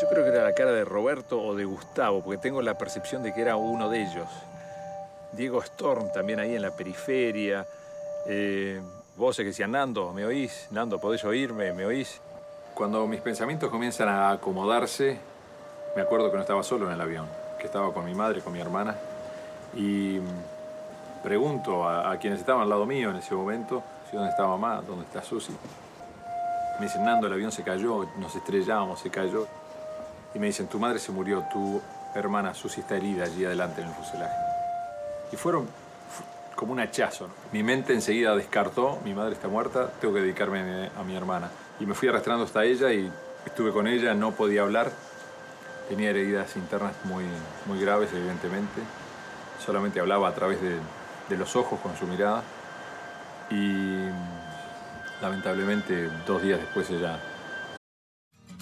Yo creo que era la cara de Roberto o de Gustavo, porque tengo la percepción de que era uno de ellos. Diego Storm también ahí en la periferia. Eh, voces que decían, Nando, ¿me oís? Nando, ¿podés oírme? ¿Me oís? Cuando mis pensamientos comienzan a acomodarse, me acuerdo que no estaba solo en el avión, que estaba con mi madre, con mi hermana, y pregunto a, quienes estaban al lado mío en ese momento, dónde está mamá, dónde está Susi. Me dicen, Nando, el avión se cayó, nos estrellamos, se cayó. Y me dicen, tu madre se murió, tu hermana Susi está herida allí adelante en el fuselaje. Y fueron fu- como un hachazo. Mi mente enseguida descartó, mi madre está muerta, tengo que dedicarme a mi hermana. Y me fui arrastrando hasta ella y estuve con ella, no podía hablar. Tenía heridas internas muy, muy graves, evidentemente. Solamente hablaba a través de, de los ojos con su mirada. Y lamentablemente dos días después ella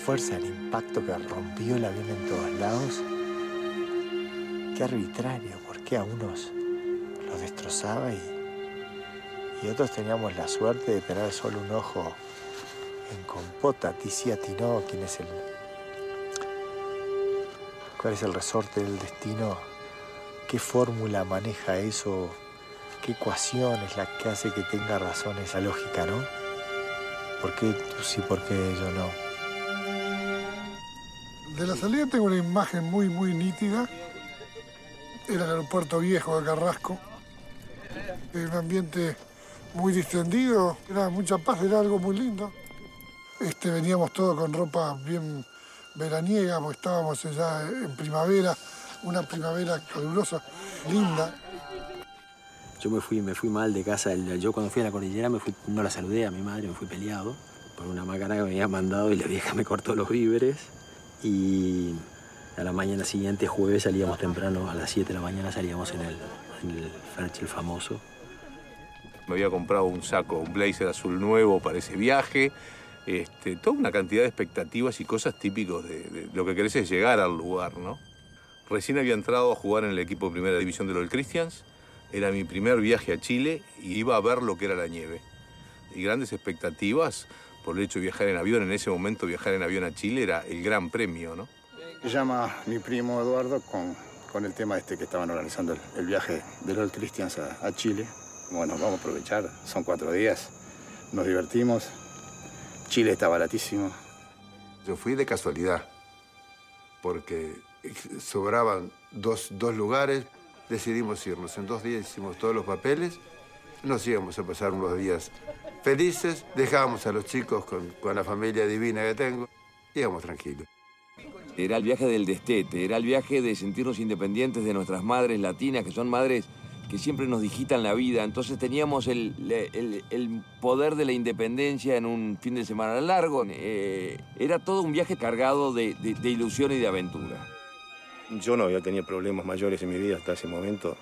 fuerza del impacto que rompió el avión en todos lados. Qué arbitrario, porque a unos los destrozaba y, y otros teníamos la suerte de tener solo un ojo en compota. Tizi atinó quién es el. ¿Cuál es el resorte del destino? ¿Qué fórmula maneja eso? ¿Qué ecuación es la que hace que tenga razón esa lógica, no? ¿Por qué tú sí, por qué yo no? De la salida tengo una imagen muy, muy nítida. Era el aeropuerto viejo de Carrasco. Un ambiente muy distendido, era mucha paz, era algo muy lindo. Este, veníamos todos con ropa bien veraniega, porque estábamos ya en primavera, una primavera calurosa, linda. Yo me fui, me fui mal de casa. Yo cuando fui a la cordillera no la saludé a mi madre, me fui peleado por una macana que me había mandado y la vieja me cortó los víveres. Y a la mañana siguiente, jueves, salíamos temprano, a las 7 de la mañana salíamos en el, en el Ferchel famoso. Me había comprado un saco, un blazer azul nuevo para ese viaje. Este, toda una cantidad de expectativas y cosas típicos de, de lo que querés es llegar al lugar, ¿no? Recién había entrado a jugar en el equipo de primera división de los Christians. Era mi primer viaje a Chile y iba a ver lo que era la nieve. Y grandes expectativas por el hecho de viajar en avión. En ese momento viajar en avión a Chile era el gran premio, ¿no? llama mi primo Eduardo con, con el tema este que estaban organizando el, el viaje de los Christians a, a Chile. Bueno, vamos a aprovechar, son cuatro días, nos divertimos. Chile está baratísimo. Yo fui de casualidad, porque sobraban dos, dos lugares, decidimos irnos. En dos días hicimos todos los papeles, nos íbamos a pasar unos días felices, dejábamos a los chicos con, con la familia divina que tengo, íbamos tranquilos. Era el viaje del destete, era el viaje de sentirnos independientes de nuestras madres latinas, que son madres que siempre nos digitan la vida. Entonces teníamos el, el- el poder de la independencia en un fin de semana largo. Eh, era todo un viaje cargado de, de- de ilusión y de aventura. Yo no había tenido problemas mayores en mi vida hasta ese momento.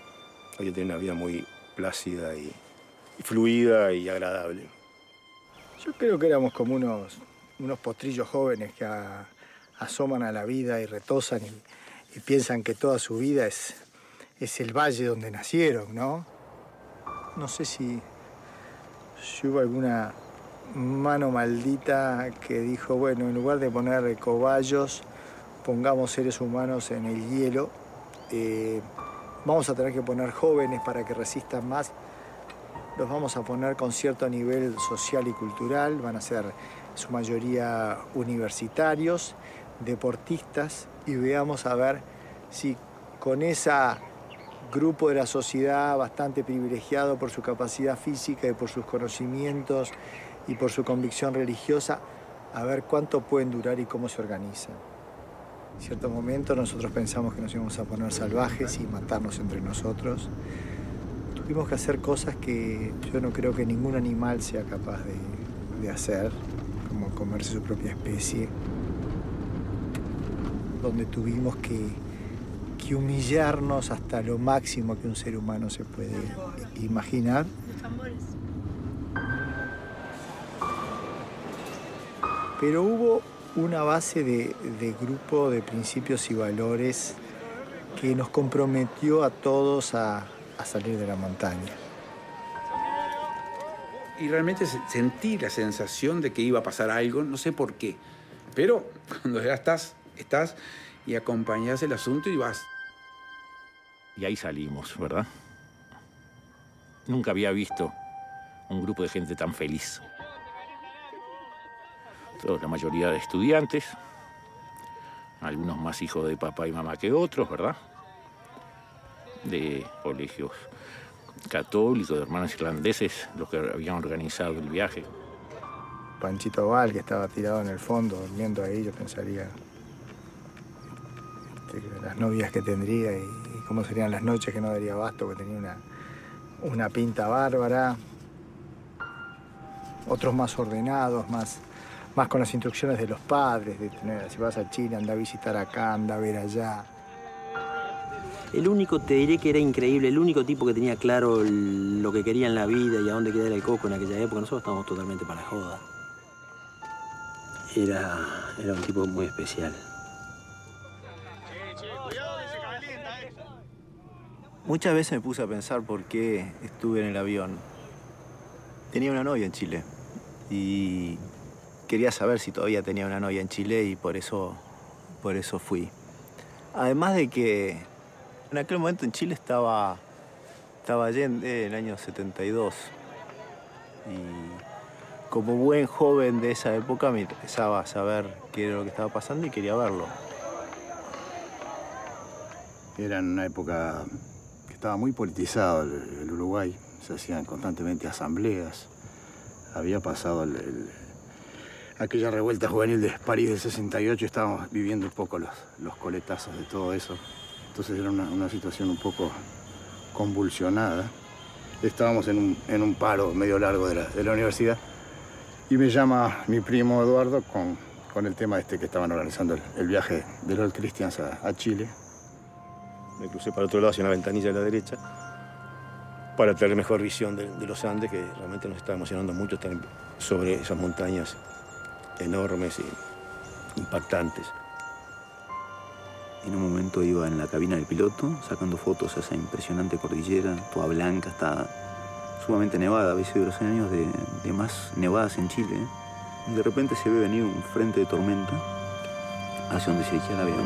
Había tenido una vida muy plácida y, y fluida y agradable. Yo creo que éramos como unos, unos potrillos jóvenes que asoman a la vida y retosan y, piensan que toda su vida es, es el valle donde nacieron, ¿no? No sé si, si hubo alguna mano maldita que dijo, bueno, en lugar de poner cobayos, pongamos seres humanos en el hielo. Eh, vamos a tener que poner jóvenes para que resistan más los vamos a poner con cierto nivel social y cultural, van a ser su mayoría universitarios, deportistas, y veamos a ver si con ese grupo de la sociedad bastante privilegiado por su capacidad física y por sus conocimientos y por su convicción religiosa, a ver cuánto pueden durar y cómo se organizan. En cierto momento nosotros pensamos que nos íbamos a poner salvajes y matarnos entre nosotros tuvimos que hacer cosas que yo no creo que ningún animal sea capaz de, de hacer, como comerse su propia especie, donde tuvimos que, que humillarnos hasta lo máximo que un ser humano se puede imaginar. Pero hubo una base de, de grupo de principios y valores que nos comprometió a todos a, a salir de la montaña. Y realmente se- sentí la sensación de que iba a pasar algo, no sé por qué. Pero cuando ya estás, estás y acompañas el asunto y vas. Y ahí salimos, ¿verdad? Nunca había visto un grupo de gente tan feliz. Toda la mayoría de estudiantes, algunos más hijos de papá y mamá que otros, ¿verdad? De colegios católicos, de hermanos irlandeses, los que habían organizado el viaje. Panchito Val, que estaba tirado en el fondo, durmiendo ahí, yo pensaría este, las novias que tendría y, y cómo serían las noches que no daría abasto, que tenía una, una pinta bárbara. Otros más ordenados, más, más con las instrucciones de los padres, de tener, si vas a Chile, anda a visitar acá, anda a ver allá. El único, te diré que era increíble, el único tipo que tenía claro lo que quería en la vida y a dónde quedar el coco en aquella época, nosotros estábamos totalmente para la joda. Era, era un tipo muy especial. Muchas veces me puse a pensar por qué estuve en el avión. Tenía una novia en Chile y quería saber si todavía tenía una novia en Chile y por eso, por eso fui. Además de que en aquel momento en Chile estaba, estaba Allende en el año 72 y como buen joven de esa época me interesaba saber qué era lo que estaba pasando y quería verlo. Era en una época que estaba muy politizado el, Uruguay, se hacían constantemente asambleas, había pasado el- el- aquella revuelta juvenil de París del 68, estábamos viviendo un poco los, los coletazos de todo eso, entonces era una, una situación un poco convulsionada. Estábamos en un, en un paro medio largo de la, de la universidad y me llama mi primo Eduardo con, con el tema este que estaban organizando el, viaje de los Christians a- Chile. Me crucé para otro lado hacia una ventanilla a la derecha para tener mejor visión de, de los Andes, que realmente nos está emocionando mucho estar sobre esas montañas enormes y impactantes. En un momento iba en la cabina del piloto sacando fotos a esa impresionante cordillera, toda blanca, está sumamente nevada, había sido de los años de, de más nevadas en Chile. ¿eh? De repente se ve venir un frente de tormenta hacia donde se dirigía el avión.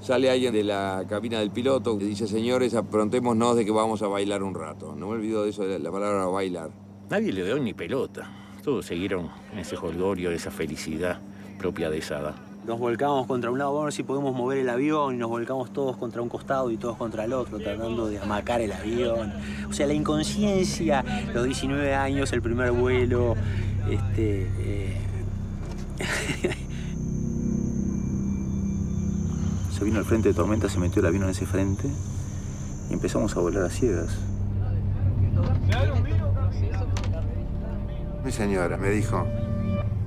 Sale alguien de la cabina del piloto que dice, señores, aprontémonos de que vamos a bailar un rato. No me olvido de eso, de la palabra bailar. Nadie le dio ni pelota. Todos siguieron en ese jolgorio, esa felicidad propia de esa edad. Nos volcamos contra un lado, vamos a ver si podemos mover el avión y nos volcamos todos contra un costado y todos contra el otro, tratando de amacar el avión. O sea, la inconsciencia, los 19 años, el primer vuelo, este... eh, Se vino el frente de tormenta, se metió el avión en ese frente y empezamos a volar a ciegas. Mi señora me dijo,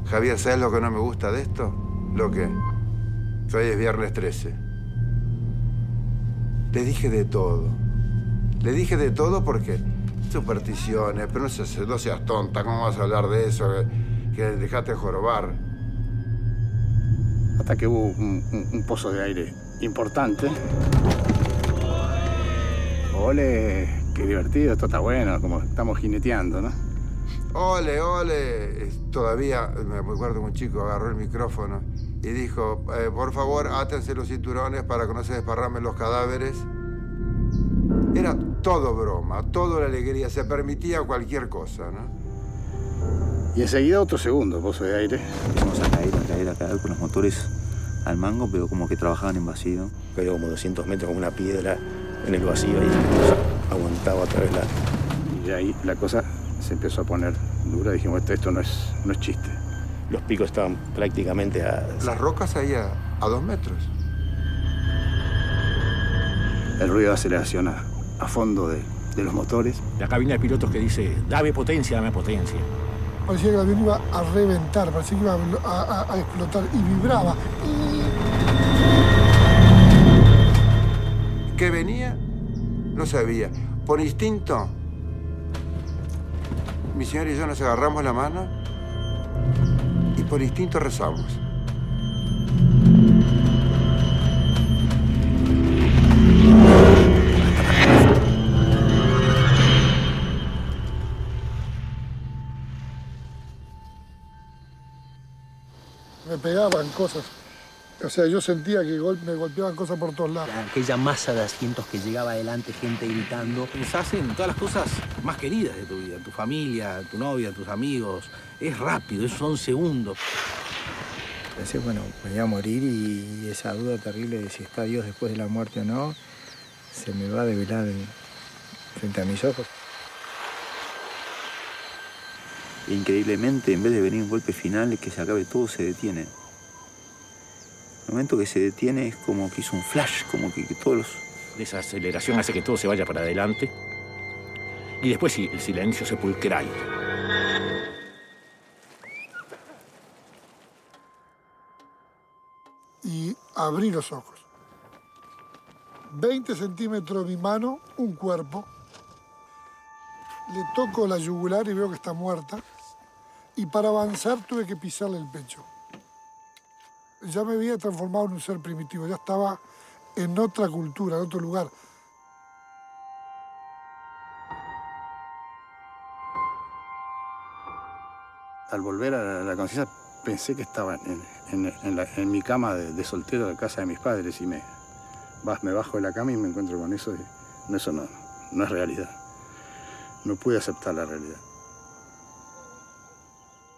Javier, ¿sabes lo que no me gusta de esto? ¿Lo que? Hoy es viernes 13. Le dije de todo. Le dije de todo porque supersticiones, pero no seas, no seas tonta, ¿cómo vas a hablar de eso? Que, que dejate jorobar. hasta que hubo un, un- un pozo de aire importante. Ole, qué divertido, esto está bueno, como estamos jineteando, ¿no? Ole, ole. Todavía me acuerdo que un chico agarró el micrófono y dijo, eh, por favor, átense los cinturones para que no se desparramen los cadáveres. Era todo broma, todo la alegría, se permitía cualquier cosa, ¿no? Y enseguida otro segundo pozo de aire. Empezamos a caer, a caer, a caer con los motores al mango, pero como que trabajaban en vacío. Cayó como 200 metros como una piedra en el vacío y aguantaba a través la... Y ahí la cosa se empezó a poner dura. Dijimos, esto, esto no, es, no es chiste. Los picos estaban prácticamente a... Las rocas ahí a, a dos metros. El ruido de aceleración a, a fondo de, de los motores. La cabina de pilotos que dice, dame potencia, dame potencia. parecía que el avión iba a reventar, parecía que iba a, a- a explotar y vibraba. ¿Qué venía? No sabía. Por instinto, mi señor y yo nos agarramos la mano y por instinto rezamos. Me pegaban cosas. O sea, yo sentía que gol- me golpeaban cosas por todos lados. Aquella masa de asientos que llegaba adelante, gente gritando. Pensás en todas las cosas más queridas de tu vida, tu familia, tu novia, tus amigos. Es rápido, es- son segundos. Pensé, bueno, me iba a morir y esa duda terrible de si está Dios después de la muerte o no, se me va a develar en- frente a mis ojos. Increíblemente, en vez de venir un golpe final, que se acabe todo, se detiene. El momento que se detiene es como que hizo un flash, como que, que todos los... Esa aceleración hace que todo se vaya para adelante. Y después sí, el silencio sepulcral. y abrí los ojos. 20 centímetros de mi mano, un cuerpo. Le toco la yugular y veo que está muerta. Y para avanzar tuve que pisarle el pecho. Ya me había transformado en un ser primitivo, ya estaba en otra cultura, en otro lugar. Al volver a la, conciencia pensé que estaba en, en- en la- en mi cama de, de soltero de casa de mis padres y me, me bajo de la cama y me encuentro con eso y no, eso no, no es realidad. No pude aceptar la realidad.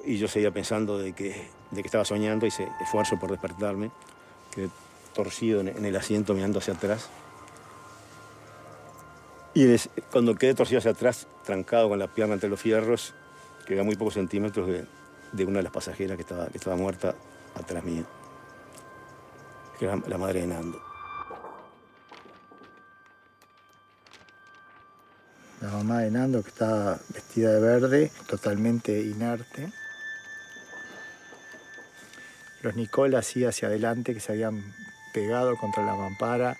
Y yo seguía pensando de que, de que estaba soñando, hice esfuerzo por despertarme, quedé torcido en, el asiento mirando hacia atrás. Y cuando quedé torcido hacia atrás, trancado con la pierna entre los fierros, quedé a muy pocos centímetros de, de una de las pasajeras que estaba, que estaba muerta atrás mío, que era la madre de Nando. La mamá de Nando, que estaba vestida de verde, totalmente inerte. Los Nicole así hacia adelante, que se habían pegado contra la mampara.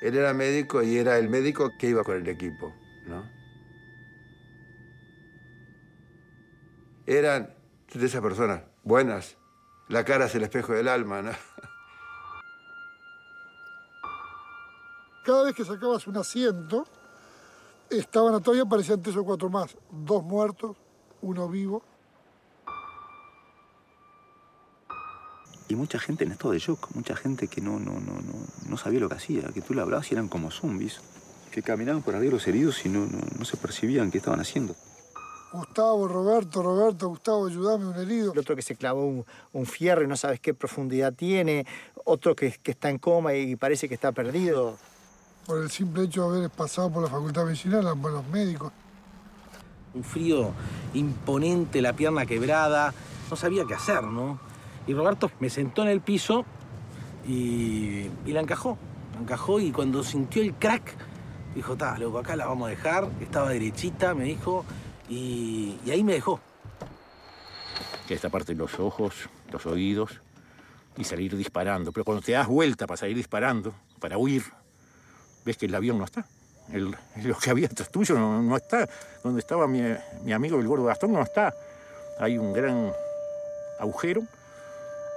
Él era médico y era el médico que iba con el equipo, ¿no? Eran de esas personas buenas. La cara es el espejo del alma, ¿no? Cada vez que sacabas un asiento, estaban todavía aparecían tres o cuatro más. Dos muertos, uno vivo. Y mucha gente en estado de shock, mucha gente que no, no, no, no, no sabía lo que hacía, que tú le hablabas y eran como zombies, que caminaban por arriba los heridos y no, no, no se percibían qué estaban haciendo. Gustavo, Roberto, Roberto, Gustavo, ayúdame, un herido. El otro que se clavó un, un fierro y no sabes qué profundidad tiene. Otro que, que está en coma y parece que está perdido. Por el simple hecho de haber pasado por la facultad de medicina, eran buenos médicos. Un frío imponente, la pierna quebrada. No sabía qué hacer, ¿no? Y Roberto me sentó en el piso y, y la encajó. La encajó y cuando sintió el crack, dijo, ta, loco, acá la vamos a dejar. Estaba derechita, me dijo, y, ahí me dejó. esta parte de los ojos, los oídos, y salir disparando. Pero cuando te das vuelta para salir disparando, para huir, ves que el avión no está. El- lo que había atrás tuyo no, no está. Donde estaba mi amigo el gordo Gastón no está. Hay un gran agujero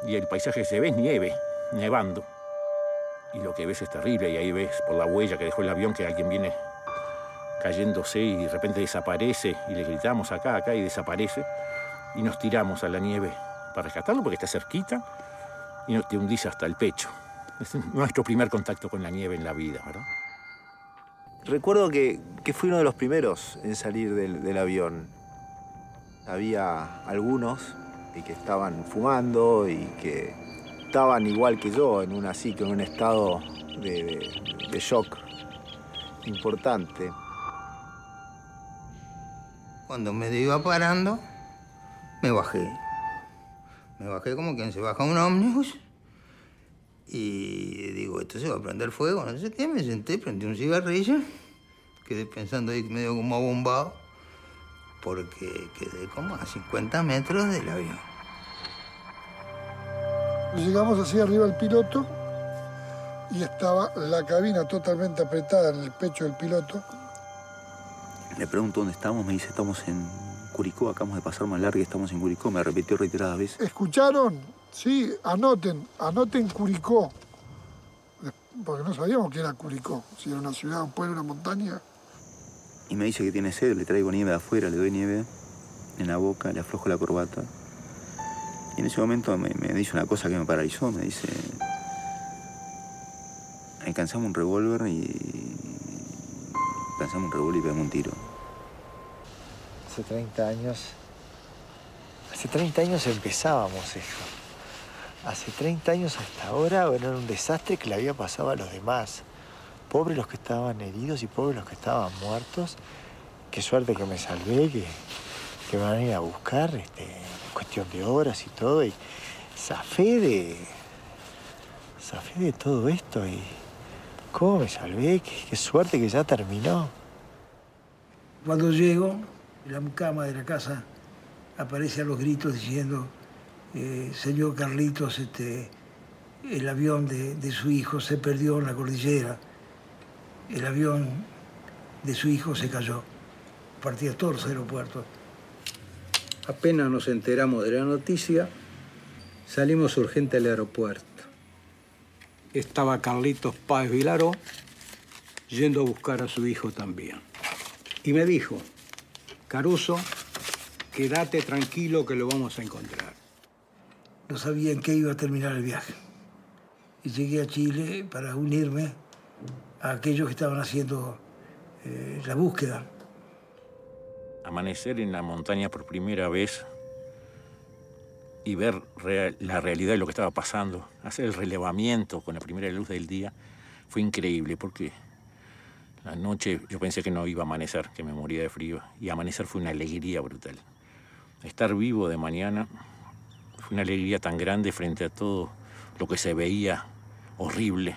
y el paisaje se ve nieve, nevando. Y lo que ves es terrible y ahí ves por la huella que dejó el avión que alguien viene cayéndose y de repente desaparece y le gritamos acá, acá y desaparece y nos tiramos a la nieve para rescatarlo porque está cerquita y no te hundís hasta el pecho. Es nuestro primer contacto con la nieve en la vida. Recuerdo que, que fui uno de los primeros en salir del avión. Había algunos y que estaban fumando y que estaban igual que yo, en un así, que en un estado de shock importante. Cuando me iba parando, me bajé. Me bajé como quien se baja un ómnibus. Y digo, esto se va a prender fuego. No sé qué, me senté, prendí un cigarrillo. Quedé pensando ahí medio como abombado. Porque quedé como a 50 metros del avión. Llegamos así arriba al piloto y estaba la cabina totalmente apretada en el pecho del piloto. Le pregunto dónde estamos, me dice estamos en Curicó, acabamos de pasar más larga y estamos en Curicó, me repitió reiteradas veces. ¿Escucharon? Sí, anoten, anoten Curicó. Porque no sabíamos que era Curicó, si era una ciudad, un pueblo, una montaña. Y me dice que tiene sed, le traigo nieve de afuera, le doy nieve en la boca, le aflojo la corbata. Y en ese momento me, dice una cosa que me paralizó, me dice, alcanzamos un revólver y... alcanzamos un revólver y pegamos un tiro. Hace 30 años. Hace 30 años empezábamos esto. Hace 30 años hasta ahora, era un desastre que le había pasado a los demás. Pobres los que estaban heridos y pobres los que estaban muertos. Qué suerte que me salvé, que, me van a ir a buscar, este, cuestión de horas y todo. Y zafé de. Zafé de todo esto y. ¿Cómo me salvé? Qué, suerte que ya terminó. Cuando llego, la cama de la casa aparece a los gritos diciendo, eh, señor Carlitos, este, el avión de su hijo se perdió en la cordillera. El avión de su hijo se cayó. Partía todos los aeropuertos. Apenas nos enteramos de la noticia, salimos urgente al aeropuerto. Estaba Carlitos Páez Vilaró yendo a buscar a su hijo también. Y me dijo, Caruso, quédate tranquilo que lo vamos a encontrar. No sabía en qué iba a terminar el viaje. Y llegué a Chile para unirme aquellos que estaban haciendo eh, la búsqueda. Amanecer en la montaña por primera vez y ver la realidad de lo que estaba pasando, hacer el relevamiento con la primera luz del día, fue increíble porque la noche yo pensé que no iba a amanecer, que me moría de frío, y amanecer fue una alegría brutal. Estar vivo de mañana fue una alegría tan grande frente a todo lo que se veía horrible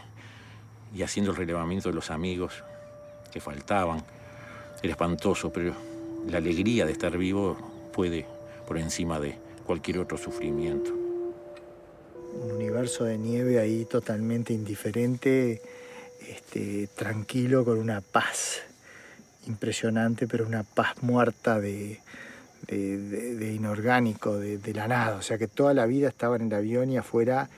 y haciendo el relevamiento de los amigos que faltaban. Era espantoso, pero la alegría de estar vivo puede por encima de cualquier otro sufrimiento. un universo de nieve ahí totalmente indiferente, este, tranquilo, con una paz impresionante, pero una paz muerta de, de- de- de inorgánico, de, la nada. O sea que toda la vida estaba en el avión y afuera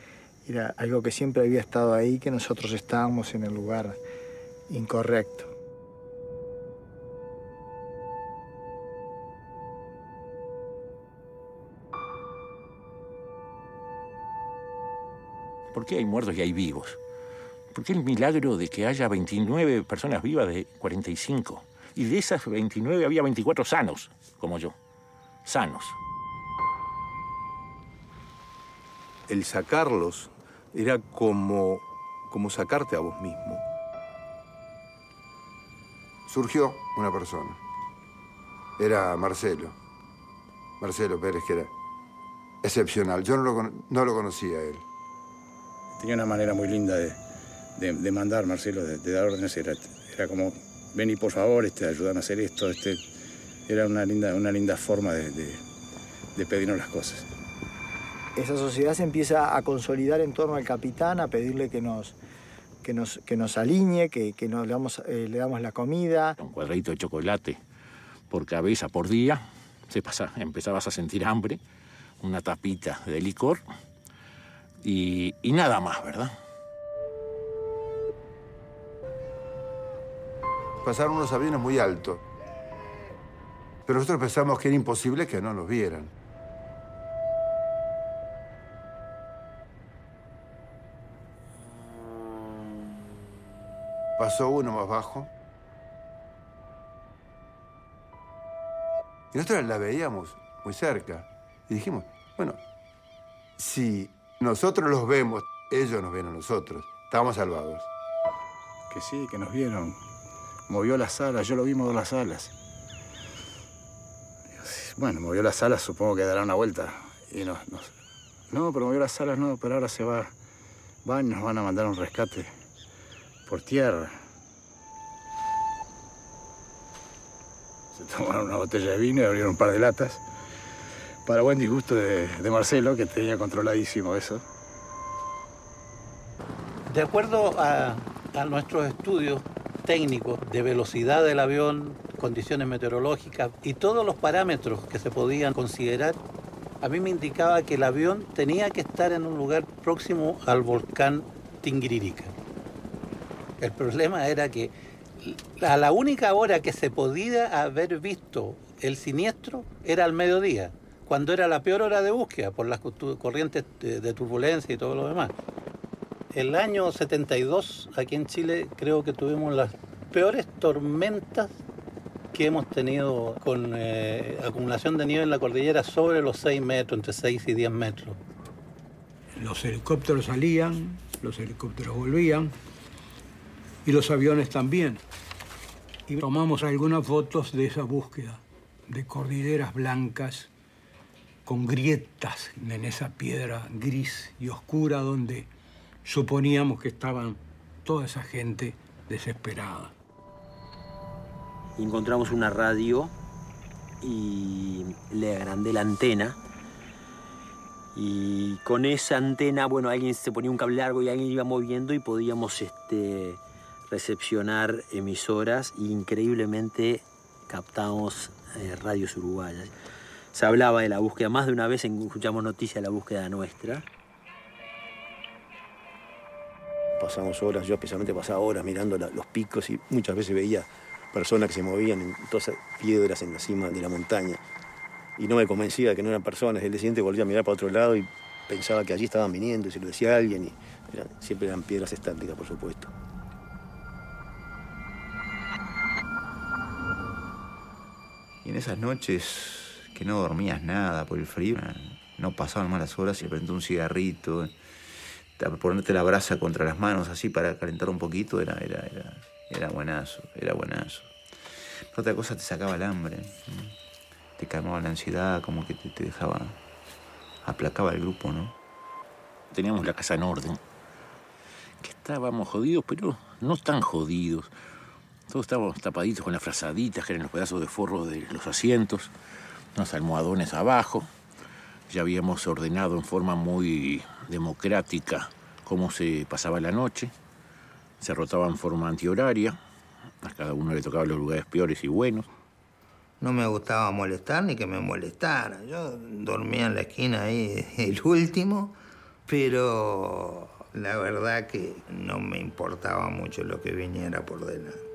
era algo que siempre había estado ahí, que nosotros estábamos en el lugar incorrecto. ¿Por qué hay muertos y hay vivos? ¿Por qué el milagro de que haya 29 personas vivas de 45? Y de esas 29 había 24 sanos, como yo. Sanos. El sacarlos era como, como sacarte a vos mismo. Surgió una persona. Era Marcelo. Marcelo Pérez, que era excepcional. Yo no lo, no lo conocía a él. Tenía una manera muy linda de, de- de mandar, Marcelo, de, de dar órdenes. Era, era como, vení por favor, este, ayúdame a hacer esto. Este, era una linda, una linda forma de, de- de pedirnos las cosas. Esa sociedad se empieza a consolidar en torno al capitán, a pedirle que nos, que nos, que nos alinee, que, que nos le damos, eh, le damos la comida. Un cuadradito de chocolate por cabeza por día. Se pasa, empezabas a sentir hambre. Una tapita de licor. Y, y nada más, ¿verdad? Pasaron unos aviones muy altos. Pero nosotros pensamos que era imposible que no nos vieran. Pasó uno más bajo. Y nosotros la veíamos muy cerca. Y dijimos, bueno, si nosotros los vemos, ellos nos ven a nosotros. Estamos salvados. Que sí, que nos vieron. Movió las alas, yo lo vi mover las alas. Bueno, movió las alas, supongo que dará una vuelta. Y nos, No, pero movió las alas, no, pero ahora se va. Van y nos van a mandar un rescate por tierra. tomaron una botella de vino y abrieron un par de latas. Para buen disgusto de, Marcelo, que tenía controladísimo eso. De acuerdo a, nuestros estudios técnicos de velocidad del avión, condiciones meteorológicas y todos los parámetros que se podían considerar, a mí me indicaba que el avión tenía que estar en un lugar próximo al volcán Tingiririca. El problema era que a la única hora que se podía haber visto el siniestro era al mediodía, cuando era la peor hora de búsqueda por las corrientes de, turbulencia y todo lo demás. El año 72, aquí en Chile, creo que tuvimos las peores tormentas que hemos tenido con eh, acumulación de nieve en la cordillera sobre los 6 metros, entre 6 y 10 metros. Los helicópteros salían, los helicópteros volvían y los aviones también. Y tomamos algunas fotos de esa búsqueda, de cordilleras blancas con grietas en esa piedra gris y oscura donde suponíamos que estaban toda esa gente desesperada. Encontramos una radio y le agrandé la antena. Y con esa antena, bueno, alguien se ponía un cable largo y alguien iba moviendo y podíamos este, recepcionar emisoras e increíblemente captamos eh, radios uruguayas. Se hablaba de la búsqueda, más de una vez escuchamos noticias de la búsqueda nuestra. Pasamos horas, yo especialmente pasaba horas mirando los picos y muchas veces veía personas que se movían en todas piedras en la cima de la montaña. Y no me convencía de que no eran personas. El siguiente volvía a mirar para otro lado y pensaba que allí estaban viniendo y se lo decía alguien. Y siempre eran piedras estáticas, por supuesto. Y en esas noches que no dormías nada por el frío, no pasaban malas horas y prendí un cigarrito, te- ponerte la brasa contra las manos así para calentar un poquito, era, era, era, era buenazo, era buenazo. Otra cosa te sacaba el hambre, te calmaba la ansiedad, como que te, te dejaba, aplacaba el grupo, ¿no? Teníamos la casa en orden. Que estábamos jodidos, pero no tan jodidos. Todos estábamos tapaditos con las frazaditas, que eran los pedazos de forro de los asientos, unos almohadones abajo. Ya habíamos ordenado en forma muy democrática cómo se pasaba la noche. Se rotaba en forma antihoraria. A cada uno le tocaba los lugares peores y buenos. No me gustaba molestar ni que me molestara. Yo dormía en la esquina ahí, el último, pero la verdad que no me importaba mucho lo que viniera por delante.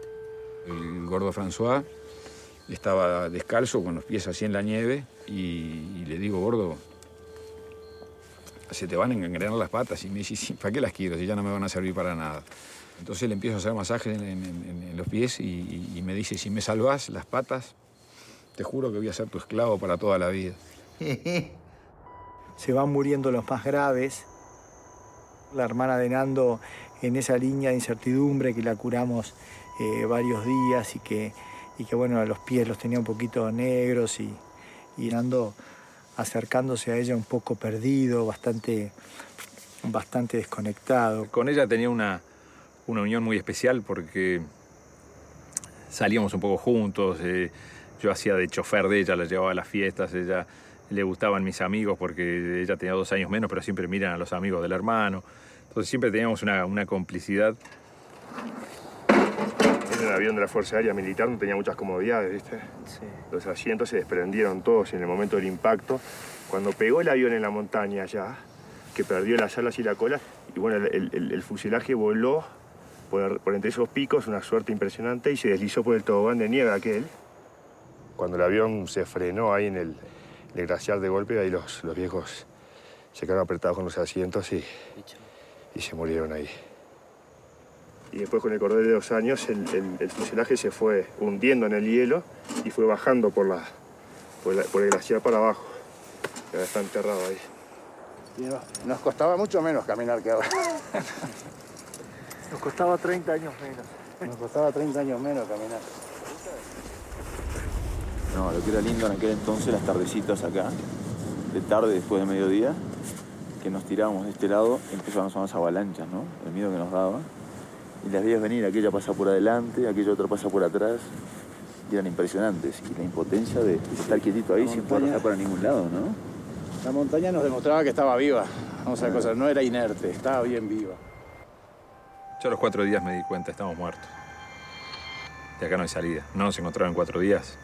El gordo François estaba descalzo con los pies así en la nieve y, le digo, gordo, se te van a engrenar las patas. Y me dice, "Sí, ¿para qué las quiero si ya no me van a servir para nada? Entonces le empiezo a hacer masajes en, los pies y, y- me dice, si me salvas las patas, te juro que voy a ser tu esclavo para toda la vida. Se van muriendo los más graves. La hermana de Nando en esa línea de incertidumbre que la curamos eh, varios días y que, y que, bueno, los pies los tenía un poquito negros y, y Nando acercándose a ella un poco perdido, bastante, bastante desconectado. Con ella tenía una, una unión muy especial porque salíamos un poco juntos. eh, yo hacía de chofer de ella, la llevaba a las fiestas, ella le gustaban mis amigos porque ella tenía dos años menos, pero siempre miran a los amigos del hermano. Entonces siempre teníamos una, una complicidad. Era un avión de la Fuerza Aérea Militar, no tenía muchas comodidades, ¿viste? Los asientos se desprendieron todos en el momento del impacto. Cuando pegó el avión en la montaña ya, que perdió las alas y la cola, y bueno, el, el- el fuselaje voló por, por entre esos picos, una suerte impresionante, y se deslizó por el tobogán de nieve aquel. Cuando el avión se frenó ahí en el, en el glaciar de golpe, ahí los, los viejos se quedaron apretados con los asientos y, y se murieron ahí. Y después con el correr de los años el, el- el fuselaje se fue hundiendo en el hielo y fue bajando por, la, por, la- por el glaciar para abajo. Y ahora está enterrado ahí. Y no- nos costaba mucho menos caminar que ahora. Nos costaba 30 años menos. Nos costaba 30 años menos caminar. No, lo que era lindo en aquel entonces, las tardecitas acá, de tarde después de mediodía, que nos tirábamos de este lado, empezaban a sonar las avalanchas, ¿no? El miedo que nos daba. Y las veías venir, aquella pasa por adelante, aquella otra pasa por atrás. y eran impresionantes. Y la impotencia de estar quietito ahí sin poder bajar para ningún lado, ¿no? La montaña nos demostraba que estaba viva. Vamos a ver cosas, no era inerte, estaba bien viva. Yo a los cuatro días me di cuenta, estamos muertos. De acá no hay salida. No nos encontraron en cuatro días.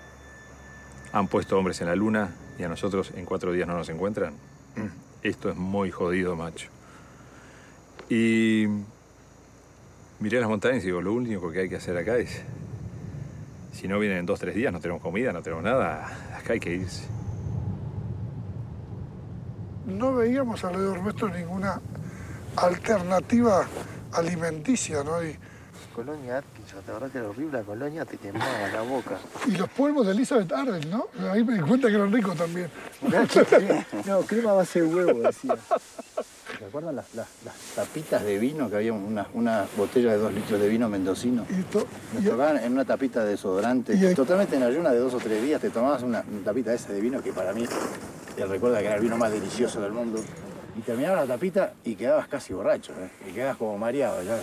Han puesto hombres en la luna y a nosotros en cuatro días no nos encuentran. Esto es muy jodido, macho. Y miré las montañas y digo, lo único que hay que hacer acá es, si no vienen en dos, tres días, no tenemos comida, no tenemos nada, acá hay que irse. No veíamos alrededor nuestro ninguna alternativa alimenticia, ¿no? Y, Colonia Atkinson, la verdad que era horrible, la colonia te quemaba la boca. y los polvos de Elizabeth Arden, ¿no? Ahí me di cuenta que eran ricos también. No, crema a base de huevo, decía. ¿Se acuerdan las, las- las tapitas de vino? Que había una, una botella de dos litros de vino mendocino. Nos tocaban en una tapita de desodorante. Y Totalmente en ayuna de dos o tres días te tomabas una, una tapita esa de vino que para mí, te recuerda que era el vino más delicioso del mundo. Y terminabas la tapita y quedabas casi borracho, ¿eh? Y quedabas como mareado ya. de-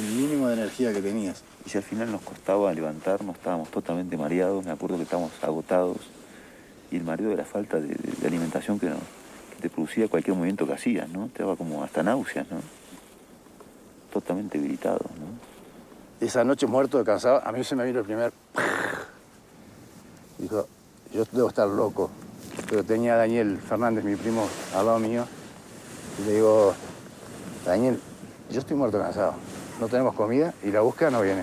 El mínimo de energía que tenías. Y si al final nos costaba levantarnos, estábamos totalmente mareados, me acuerdo que estábamos agotados. Y el mareo de la falta de, de- de alimentación que, nos- te producía cualquier movimiento que hacías, ¿no? Te daba como hasta náuseas, ¿no? Totalmente gritado, ¿no? Esa noche muerto de cansado, a mí se me vino el primer... Dijo, yo debo estar loco. Pero tenía Daniel Fernández, mi primo, al lado mío. Y le digo, Daniel, yo estoy muerto cansado. No tenemos comida y la búsqueda no viene.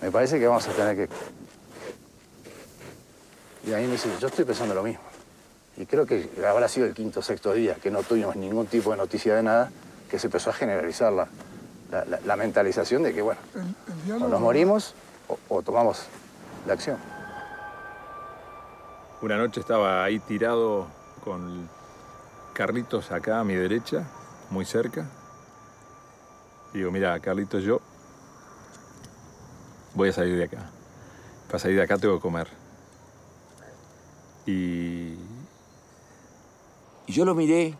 Me parece que vamos a tener que... Y Daniel me dice, yo estoy pensando lo mismo. Y creo que habrá sido el quinto o sexto día que no tuvimos ningún tipo de noticia de nada, que se empezó a generalizar la, la- la- la mentalización de que, bueno, El, el o nos morimos o, o tomamos la acción. Una noche estaba ahí tirado con Carlitos acá a mi derecha, muy cerca. Digo, mira, Carlitos, yo voy a salir de acá. Para salir de acá tengo que comer. Y Yo lo miré,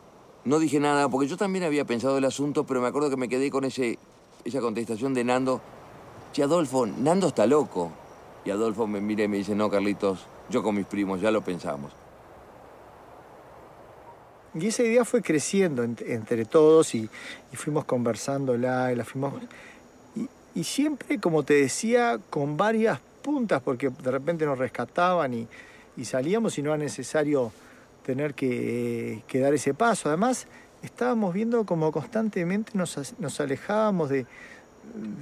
no dije nada, porque yo también había pensado el asunto, pero me acuerdo que me quedé con ese, esa contestación de Nando. Che, Adolfo, Nando está loco. Y Adolfo me mira y me dice, no, Carlitos, yo con mis primos ya lo pensamos. Y esa idea fue creciendo ent- entre todos y, y fuimos conversándola y la fuimos... Y, y siempre, como te decía, con varias puntas, porque de repente nos rescataban y, y salíamos y no era necesario tener que, dar ese paso. Además, estábamos viendo como constantemente nos, alejábamos de,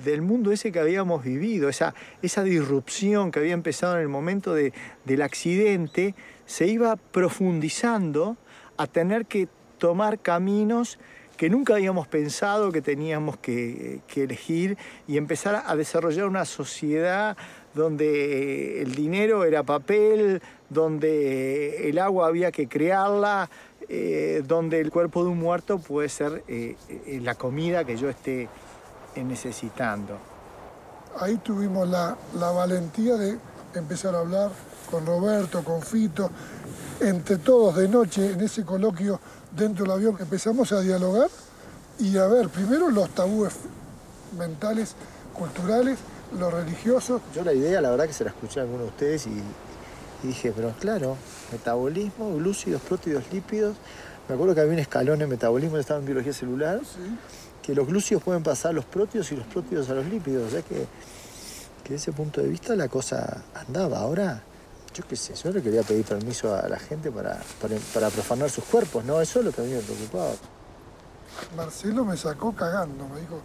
del mundo ese que habíamos vivido, esa, esa disrupción que había empezado en el momento de- del accidente, se iba profundizando a tener que tomar caminos que nunca habíamos pensado que teníamos que elegir y empezar a desarrollar una sociedad donde el dinero era papel, donde el agua había que crearla, eh, donde el cuerpo de un muerto puede ser eh, eh, la comida que yo esté eh, necesitando. Ahí tuvimos la, la valentía de empezar a hablar con Roberto, con Fito, entre todos de noche en ese coloquio dentro del avión empezamos a dialogar y a ver primero los tabúes mentales, culturales, los religiosos. Yo la idea, la verdad que se la escuché a alguno de ustedes y, y dije, pero claro, metabolismo, glúcidos, prótidos, lípidos. Me acuerdo que había un escalón en metabolismo, yo estaba en biología celular, que los glúcidos pueden pasar a los prótidos y los prótidos a los lípidos. O sea que, que desde ese punto de vista la cosa andaba. Ahora, yo qué sé, yo le quería pedir permiso a la gente para, para, para profanar sus cuerpos, ¿no? Eso es lo que a mí me preocupaba. Marcelo me sacó cagando, me dijo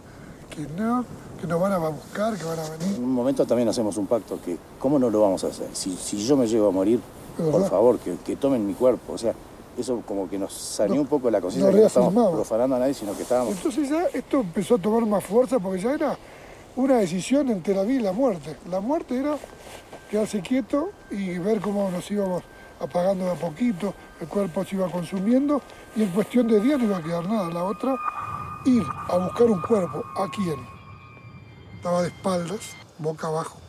que no, que nos van a buscar, que van a venir. En un momento también hacemos un pacto que, ¿cómo no lo vamos a hacer? Si, si yo me llego a morir, por ¿Verdad? favor, que, que tomen mi cuerpo. O sea, eso como que nos saneó No- un poco la conciencia, no estamos reafirmaba. profanando a nadie, sino que estábamos... Entonces ya esto empezó a tomar más fuerza porque ya era una decisión entre la vida y la muerte. La muerte era quedarse quieto y ver cómo nos íbamos apagando de a poquito, el cuerpo se iba consumiendo y en cuestión de días no iba a quedar nada. La otra, ir a buscar un cuerpo. ¿A quién? Estaba de espaldas, boca abajo,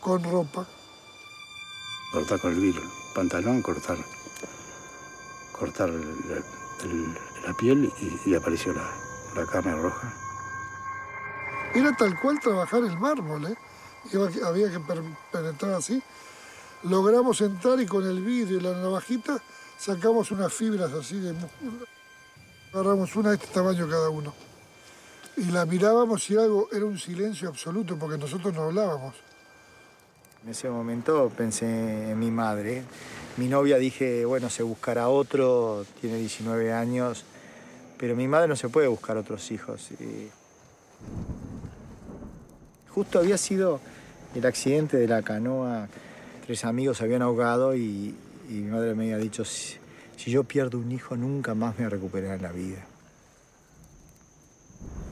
con ropa. Cortar con el vidrio, el pantalón, cortar, cortar el- el- la piel y, y apareció la, la carne roja. Era tal cual trabajar el mármol, ¿eh? iba- había que penetrar así. Logramos entrar y con el vidrio y la navajita sacamos unas fibras así de músculo. Agarramos una de este tamaño cada uno. Y la mirábamos y algo era un silencio absoluto porque nosotros no hablábamos. En ese momento pensé en mi madre. Mi novia dije, bueno, se buscará otro, tiene 19 años, pero mi madre no se puede buscar otros hijos. Justo había sido el accidente de la canoa, tres amigos se habían ahogado y, y mi madre me había dicho, si, si yo pierdo un hijo nunca más me recuperaré en la vida.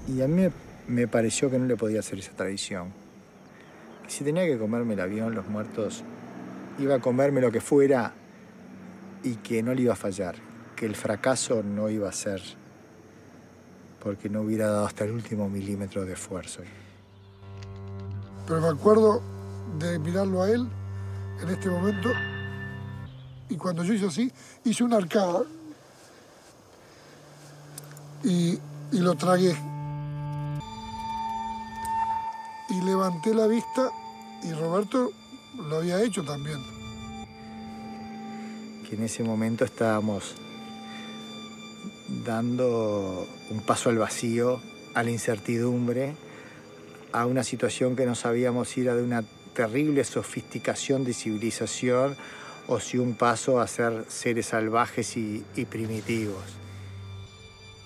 Y a mí me, pareció que no le podía hacer esa tradición. Que si tenía que comerme el avión, los muertos, iba a comerme lo que fuera y que no le iba a fallar, que el fracaso no iba a ser porque no hubiera dado hasta el último milímetro de esfuerzo. Pero me acuerdo de mirarlo a él en este momento y cuando yo hice así, hice una arcada y, y lo tragué. Y levanté la vista y Roberto lo había hecho también. Que en ese momento estábamos dando un paso al vacío, a la incertidumbre, a una situación que no sabíamos si era de una terrible sofisticación de civilización o si un paso a ser seres salvajes y, y primitivos.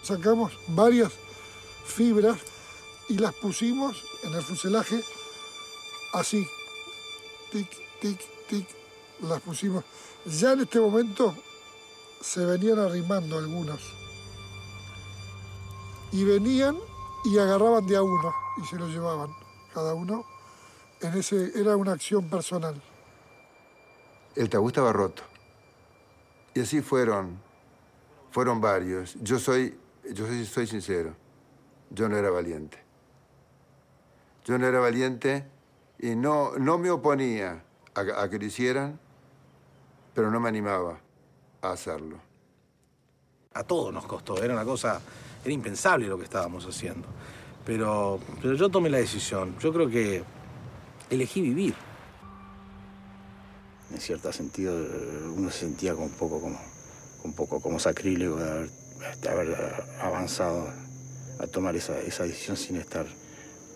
Sacamos varias fibras y las pusimos en el fuselaje así. Tic, tic, tic. Las pusimos. Ya en este momento se venían arrimando algunos. Y venían y agarraban de a uno y se lo llevaban. Cada uno en ese era una acción personal. El tabú estaba roto. Y así fueron, fueron varios. Yo soy, yo soy, soy sincero, yo no era valiente. Yo no era valiente y no, no me oponía a, a que lo hicieran, pero no me animaba a hacerlo. A todos nos costó, era una cosa, era impensable lo que estábamos haciendo. Pero, pero yo tomé la decisión, yo creo que elegí vivir. En cierto sentido, uno se sentía con un poco como, un poco como sacrílego de haber, de haber avanzado a tomar esa, esa decisión sin estar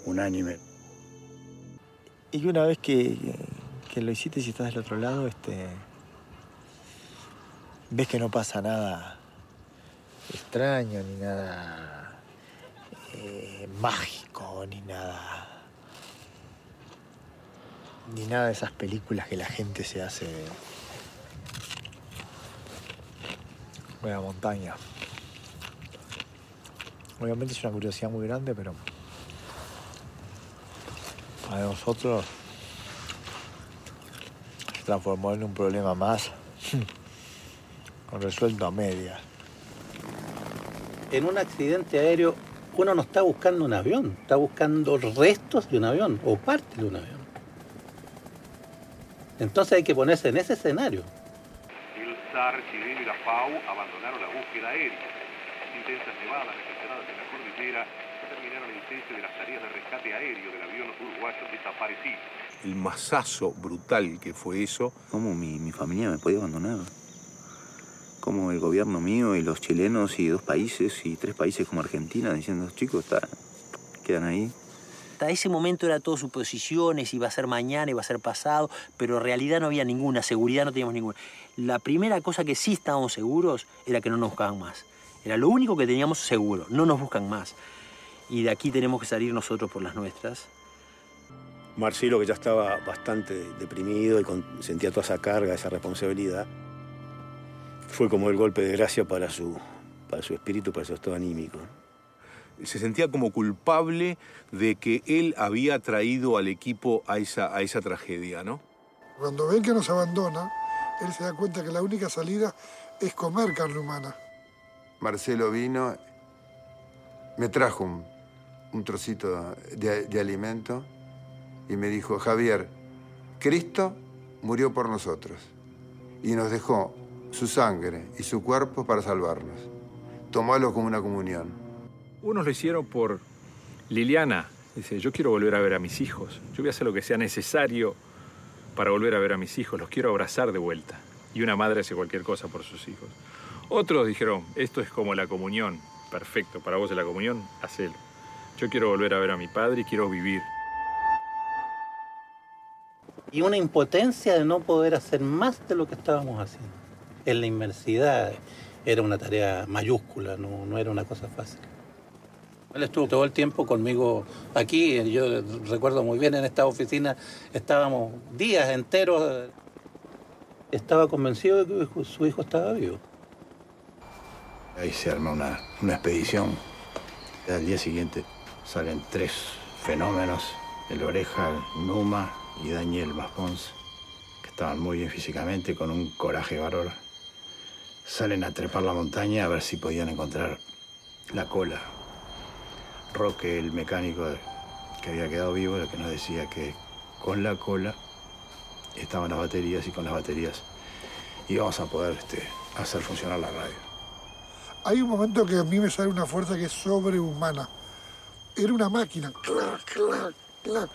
unánime. Y una vez que, lo hiciste y estás del otro lado, este, ves que no pasa nada extraño, ni nada eh, mágico, ni nada. Ni nada de esas películas que la gente se hace de la montaña. Obviamente es una curiosidad muy grande, pero para nosotros se transformó en un problema más resuelto a medias. En un accidente aéreo uno no está buscando un avión, está buscando restos de un avión o parte de un avión. Entonces hay que ponerse en ese escenario. El SAR chileno y la FAO abandonaron la búsqueda aérea. Intensas nevadas registradas en la cordillera cese de las tareas de rescate aéreo del avión uruguayo desaparecido. El masazo brutal que fue eso. ¿Cómo mi, mi familia me podía abandonar? ¿Cómo el gobierno mío y los chilenos y dos países y tres países como Argentina diciendo, chicos, está, quedan ahí? Hasta ese momento era todo suposiciones, iba a ser mañana, iba a ser pasado, pero en realidad no había ninguna, seguridad no teníamos ninguna. La primera cosa que sí estábamos seguros era que no nos buscaban más. Era lo único que teníamos seguro, no nos buscan más. Y de aquí tenemos que salir nosotros por las nuestras. Marcelo, que ya estaba bastante deprimido y con- sentía toda esa carga, esa responsabilidad, fue como el golpe de gracia para su, para su espíritu, para su estado anímico. Se sentía como culpable de que él había traído al equipo a esa, a esa tragedia, ¿no? Cuando ven que nos abandona, él se da cuenta que la única salida es comer carne humana. Marcelo vino, me trajo un, un trocito de, alimento y me dijo, Javier, Cristo murió por nosotros y nos dejó su sangre y su cuerpo para salvarnos. Tomalo como una comunión. Unos lo hicieron por Liliana, Dice, yo quiero volver a ver a mis hijos. Yo voy a hacer lo que sea necesario para volver a ver a mis hijos. Los quiero abrazar de vuelta. Y una madre hace cualquier cosa por sus hijos. Otros dijeron, esto es como la comunión. Perfecto, para vos es la comunión, hacelo. Yo quiero volver a ver a mi padre y quiero vivir. Y una impotencia de no poder hacer más de lo que estábamos haciendo. En la inmensidad era una tarea mayúscula, no, no era una cosa fácil. Él estuvo todo el tiempo conmigo aquí, yo recuerdo muy bien en esta oficina, estábamos días enteros. Estaba convencido de que su hijo estaba vivo. Ahí se arma una, una expedición. Al día siguiente salen tres fenómenos, el Oreja, Numa y Daniel Maspons, que estaban muy bien físicamente, con un coraje bárbaro. Salen a trepar la montaña a ver si podían encontrar la cola. Roque, el mecánico que había quedado vivo, el que nos decía que con la cola estaban las baterías y con las baterías íbamos a poder este, hacer funcionar la radio. Hay un momento que a mí me sale una fuerza que es sobrehumana. Era una máquina. Clac, clac, clac.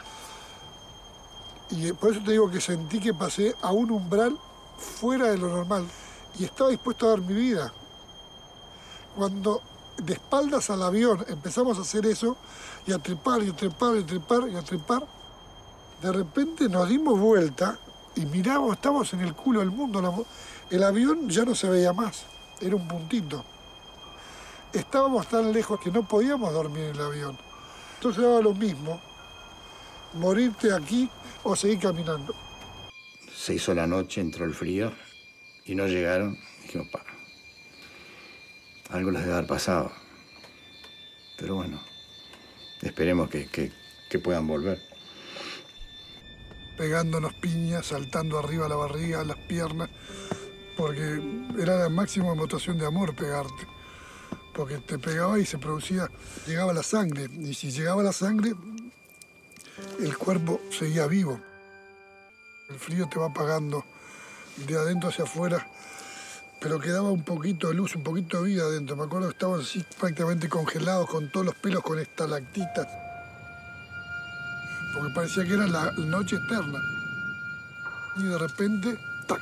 Y por eso te digo que sentí que pasé a un umbral fuera de lo normal. Y estaba dispuesto a dar mi vida. Cuando de espaldas al avión empezamos a hacer eso, y a trepar, y a trepar, y a trepar, y a trepar, de repente nos dimos vuelta y miramos, estábamos en el culo del mundo. El avión ya no se veía más, era un puntito. Estábamos tan lejos que no podíamos dormir en el avión. Entonces daba lo mismo, morirte aquí o seguir caminando. Se hizo la noche, entró el frío y no llegaron. Dijimos, pa, algo les debe haber pasado. Pero bueno, esperemos que, que, que puedan volver. Pegándonos piñas, saltando arriba la barriga, las piernas, porque era la máxima demostración de amor pegarte. Porque te pegaba y se producía, llegaba la sangre. Y si llegaba la sangre, el cuerpo seguía vivo. El frío te va apagando de adentro hacia afuera, pero quedaba un poquito de luz, un poquito de vida adentro. Me acuerdo que estábamos así prácticamente congelados con todos los pelos con estalactitas, porque parecía que era la noche eterna. Y de repente, ¡tac!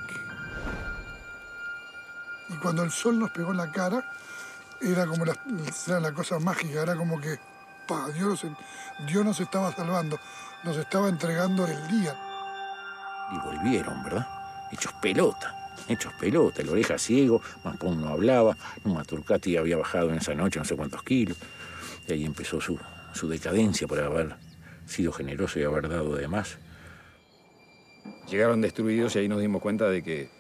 Y cuando el sol nos pegó en la cara, era como la, era la cosa mágica, era como que pa, Dios, nos, Dios nos estaba salvando, nos estaba entregando el día. Y volvieron, ¿verdad? Hechos pelota, hechos pelota. El oreja ciego, Mampón no hablaba, Numa Turcati había bajado en esa noche no sé cuántos kilos. Y ahí empezó su, su decadencia por haber sido generoso y haber dado de más. Llegaron destruidos y ahí nos dimos cuenta de que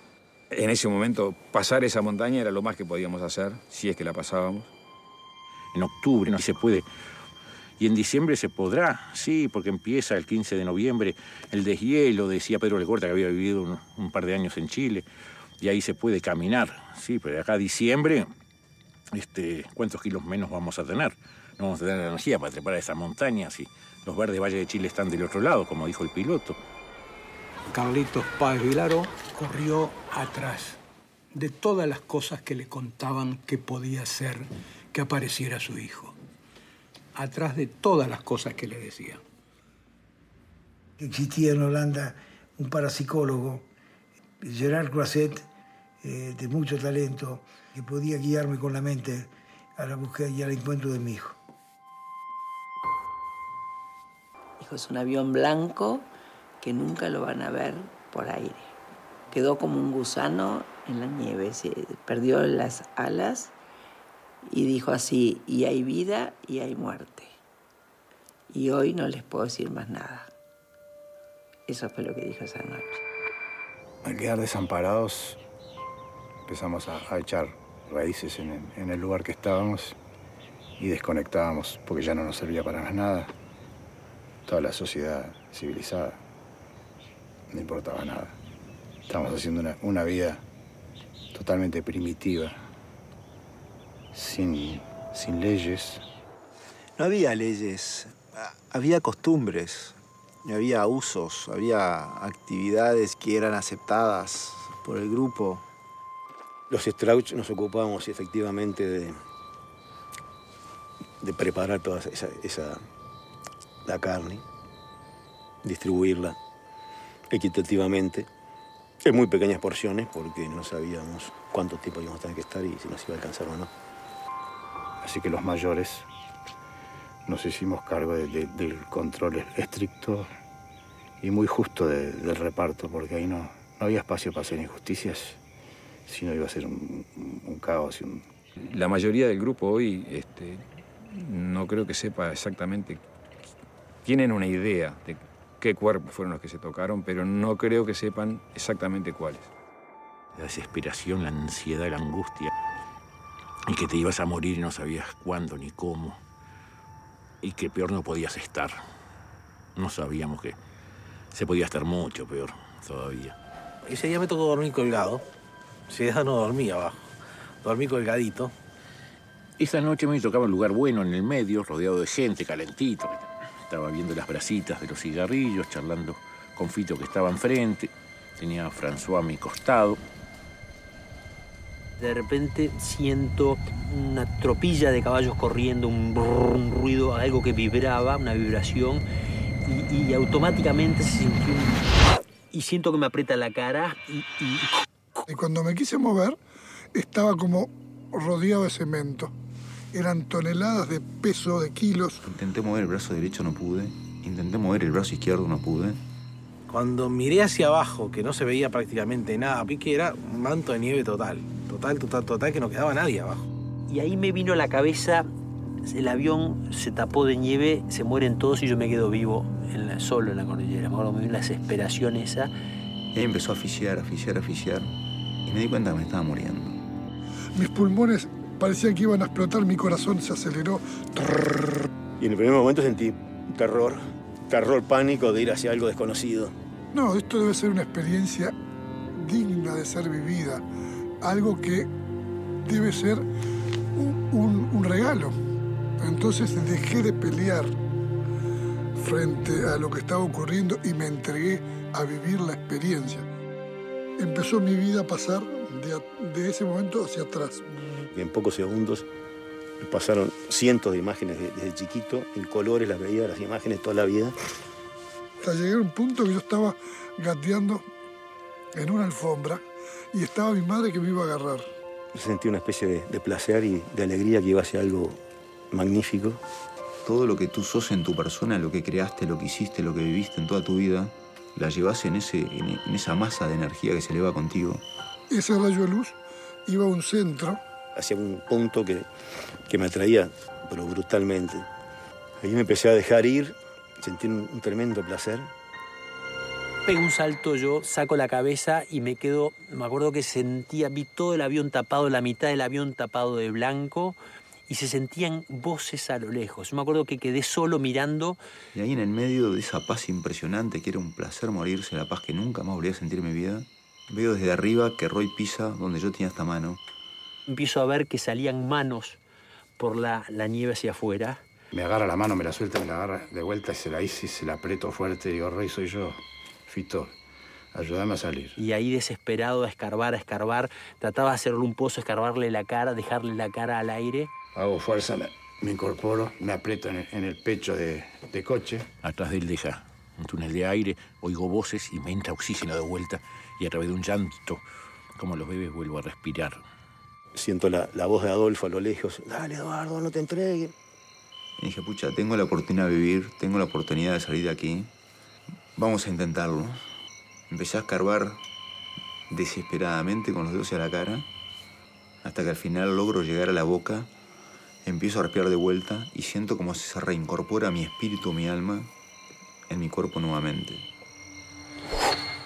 en ese momento pasar esa montaña era lo más que podíamos hacer, si es que la pasábamos. En octubre no se puede. Y en diciembre se podrá, sí, porque empieza el 15 de noviembre el deshielo, decía Pedro Lecorta que había vivido un, par de años en Chile, y ahí se puede caminar, sí, pero acá diciembre, este, ¿cuántos kilos menos vamos a tener? No vamos a tener energía para trepar a esas montañas los verdes valles de Chile están del otro lado, como dijo el piloto. Carlitos Páez Vilaro corrió atrás de todas las cosas que le contaban que podía ser que apareciera su hijo. Atrás de todas las cosas que le decían. Existía en Holanda un parapsicólogo, Gerard Croisset, eh, de mucho talento, que podía guiarme con la mente a la búsqueda y al encuentro de mi hijo. Hijo, es un avión blanco que nunca lo van a ver por aire. Quedó como un gusano en la nieve, se perdió las alas y dijo así, y hay vida y hay muerte. Y hoy no les puedo decir más nada. Eso fue lo que dijo esa noche. Al quedar desamparados, empezamos a, echar raíces en en el lugar que estábamos y desconectábamos porque ya no nos servía para más nada. Toda la sociedad civilizada no importaba nada. Estábamos haciendo una, una vida totalmente primitiva, sin, sin leyes. No había leyes, había costumbres, había usos, había actividades que eran aceptadas por el grupo. Los Strauch nos ocupábamos efectivamente de, de preparar toda esa, esa la carne, distribuirla equitativamente en muy pequeñas porciones porque no sabíamos cuánto tiempo íbamos a tener que estar y si nos iba a alcanzar o no. Así que los mayores nos hicimos cargo de- de- del control estricto y muy justo de- del reparto, porque ahí no, no había espacio para hacer injusticias, sino iba a ser un, un caos y un, La mayoría del grupo hoy este, no creo que sepa exactamente. Tienen una idea de qué cuerpos fueron los que se tocaron, pero no creo que sepan exactamente cuáles. La desesperación, la ansiedad, la angustia. Y que te ibas a morir y no sabías cuándo ni cómo. Y que peor no podías estar. No sabíamos que se podía estar mucho peor todavía. Ese día me tocó dormir colgado. Ese día no dormía abajo. Dormí colgadito. Esa noche me tocaba un lugar bueno en el medio, rodeado de gente, calentito. Estaba viendo las brasitas de los cigarrillos, charlando con Fito que estaba enfrente. Tenía a François a mi costado. De repente siento una tropilla de caballos corriendo, un, brrr, un ruido, algo que vibraba, una vibración, y, y automáticamente se sintió un... Y siento que me aprieta la cara y, y Y cuando me quise mover, estaba como rodeado de cemento. Eran toneladas de peso, de kilos. Intenté mover el brazo derecho, no pude. Intenté mover el brazo izquierdo, no pude. Cuando miré hacia abajo, que no se veía prácticamente nada, vi que era un manto de nieve total. Total, total, total, que no quedaba nadie abajo. Y ahí me vino a la cabeza, el avión se tapó de nieve, se mueren todos y yo me quedo vivo en la- solo en la cordillera. Me acuerdo, me vino la desesperación esa. Y ahí empezó a asfixiar, asfixiar, asfixiar. Y me di cuenta que me estaba muriendo. Mis pulmones parecían que iban a explotar, mi corazón se aceleró. Y en el primer momento sentí terror, terror, pánico de ir hacia algo desconocido. No, esto debe ser una experiencia digna de ser vivida. Algo que debe ser un, un- un regalo. Entonces dejé de pelear frente a lo que estaba ocurriendo y me entregué a vivir la experiencia. Empezó mi vida a pasar de ese momento hacia atrás. Y en pocos segundos pasaron cientos de imágenes de- desde chiquito, en colores las veía, las imágenes toda la vida. Hasta llegué a un punto que yo estaba gateando en una alfombra y estaba mi madre que me iba a agarrar. Sentí una especie de, de placer y de alegría que iba hacia algo magnífico. Todo lo que tú sos en tu persona, lo que creaste, lo que hiciste, lo que viviste en toda tu vida, la llevas en, ese, en, en esa masa de energía que se eleva contigo. Ese rayo de luz iba a un centro hacia un punto que, que me atraía, pero brutalmente. Ahí me empecé a dejar ir, sentí un, un tremendo placer. Pego un salto yo, saco la cabeza y me quedo, me acuerdo que sentía, vi todo el avión tapado, la mitad del avión tapado de blanco y se sentían voces a lo lejos. Yo me acuerdo que quedé solo mirando Y ahí en el medio de esa paz impresionante que era un placer morirse, la paz que nunca más volví a sentir en mi vida, veo desde arriba que Roy pisa donde yo tenía esta mano. Empiezo a ver que salían manos por la, la nieve hacia afuera. Me agarra la mano, me la suelta, me la agarra de vuelta y se la hice y se la aprieto fuerte. Digo, Rey, soy yo. Fito, ayúdame a salir. Y ahí desesperado a escarbar, a escarbar, trataba de hacerle un pozo, escarbarle la cara, dejarle la cara al aire. Hago fuerza, me, me incorporo, me aprieto en el, en el pecho de, de coche. Atrás de él deja un túnel de aire, oigo voces y me entra oxígeno de vuelta. Y a través de un llanto, como los bebés, vuelvo a respirar. Siento la, la voz de Adolfo a lo lejos. Dale, Eduardo, no te entregues. Y dije, pucha, tengo la oportunidad de vivir, tengo la oportunidad de salir de aquí. Vamos a intentarlo. Empecé a escarbar desesperadamente con los dedos hacia la cara, hasta que al final logro llegar a la boca, empiezo a respirar de vuelta y siento como se reincorpora mi espíritu, mi alma, en mi cuerpo nuevamente.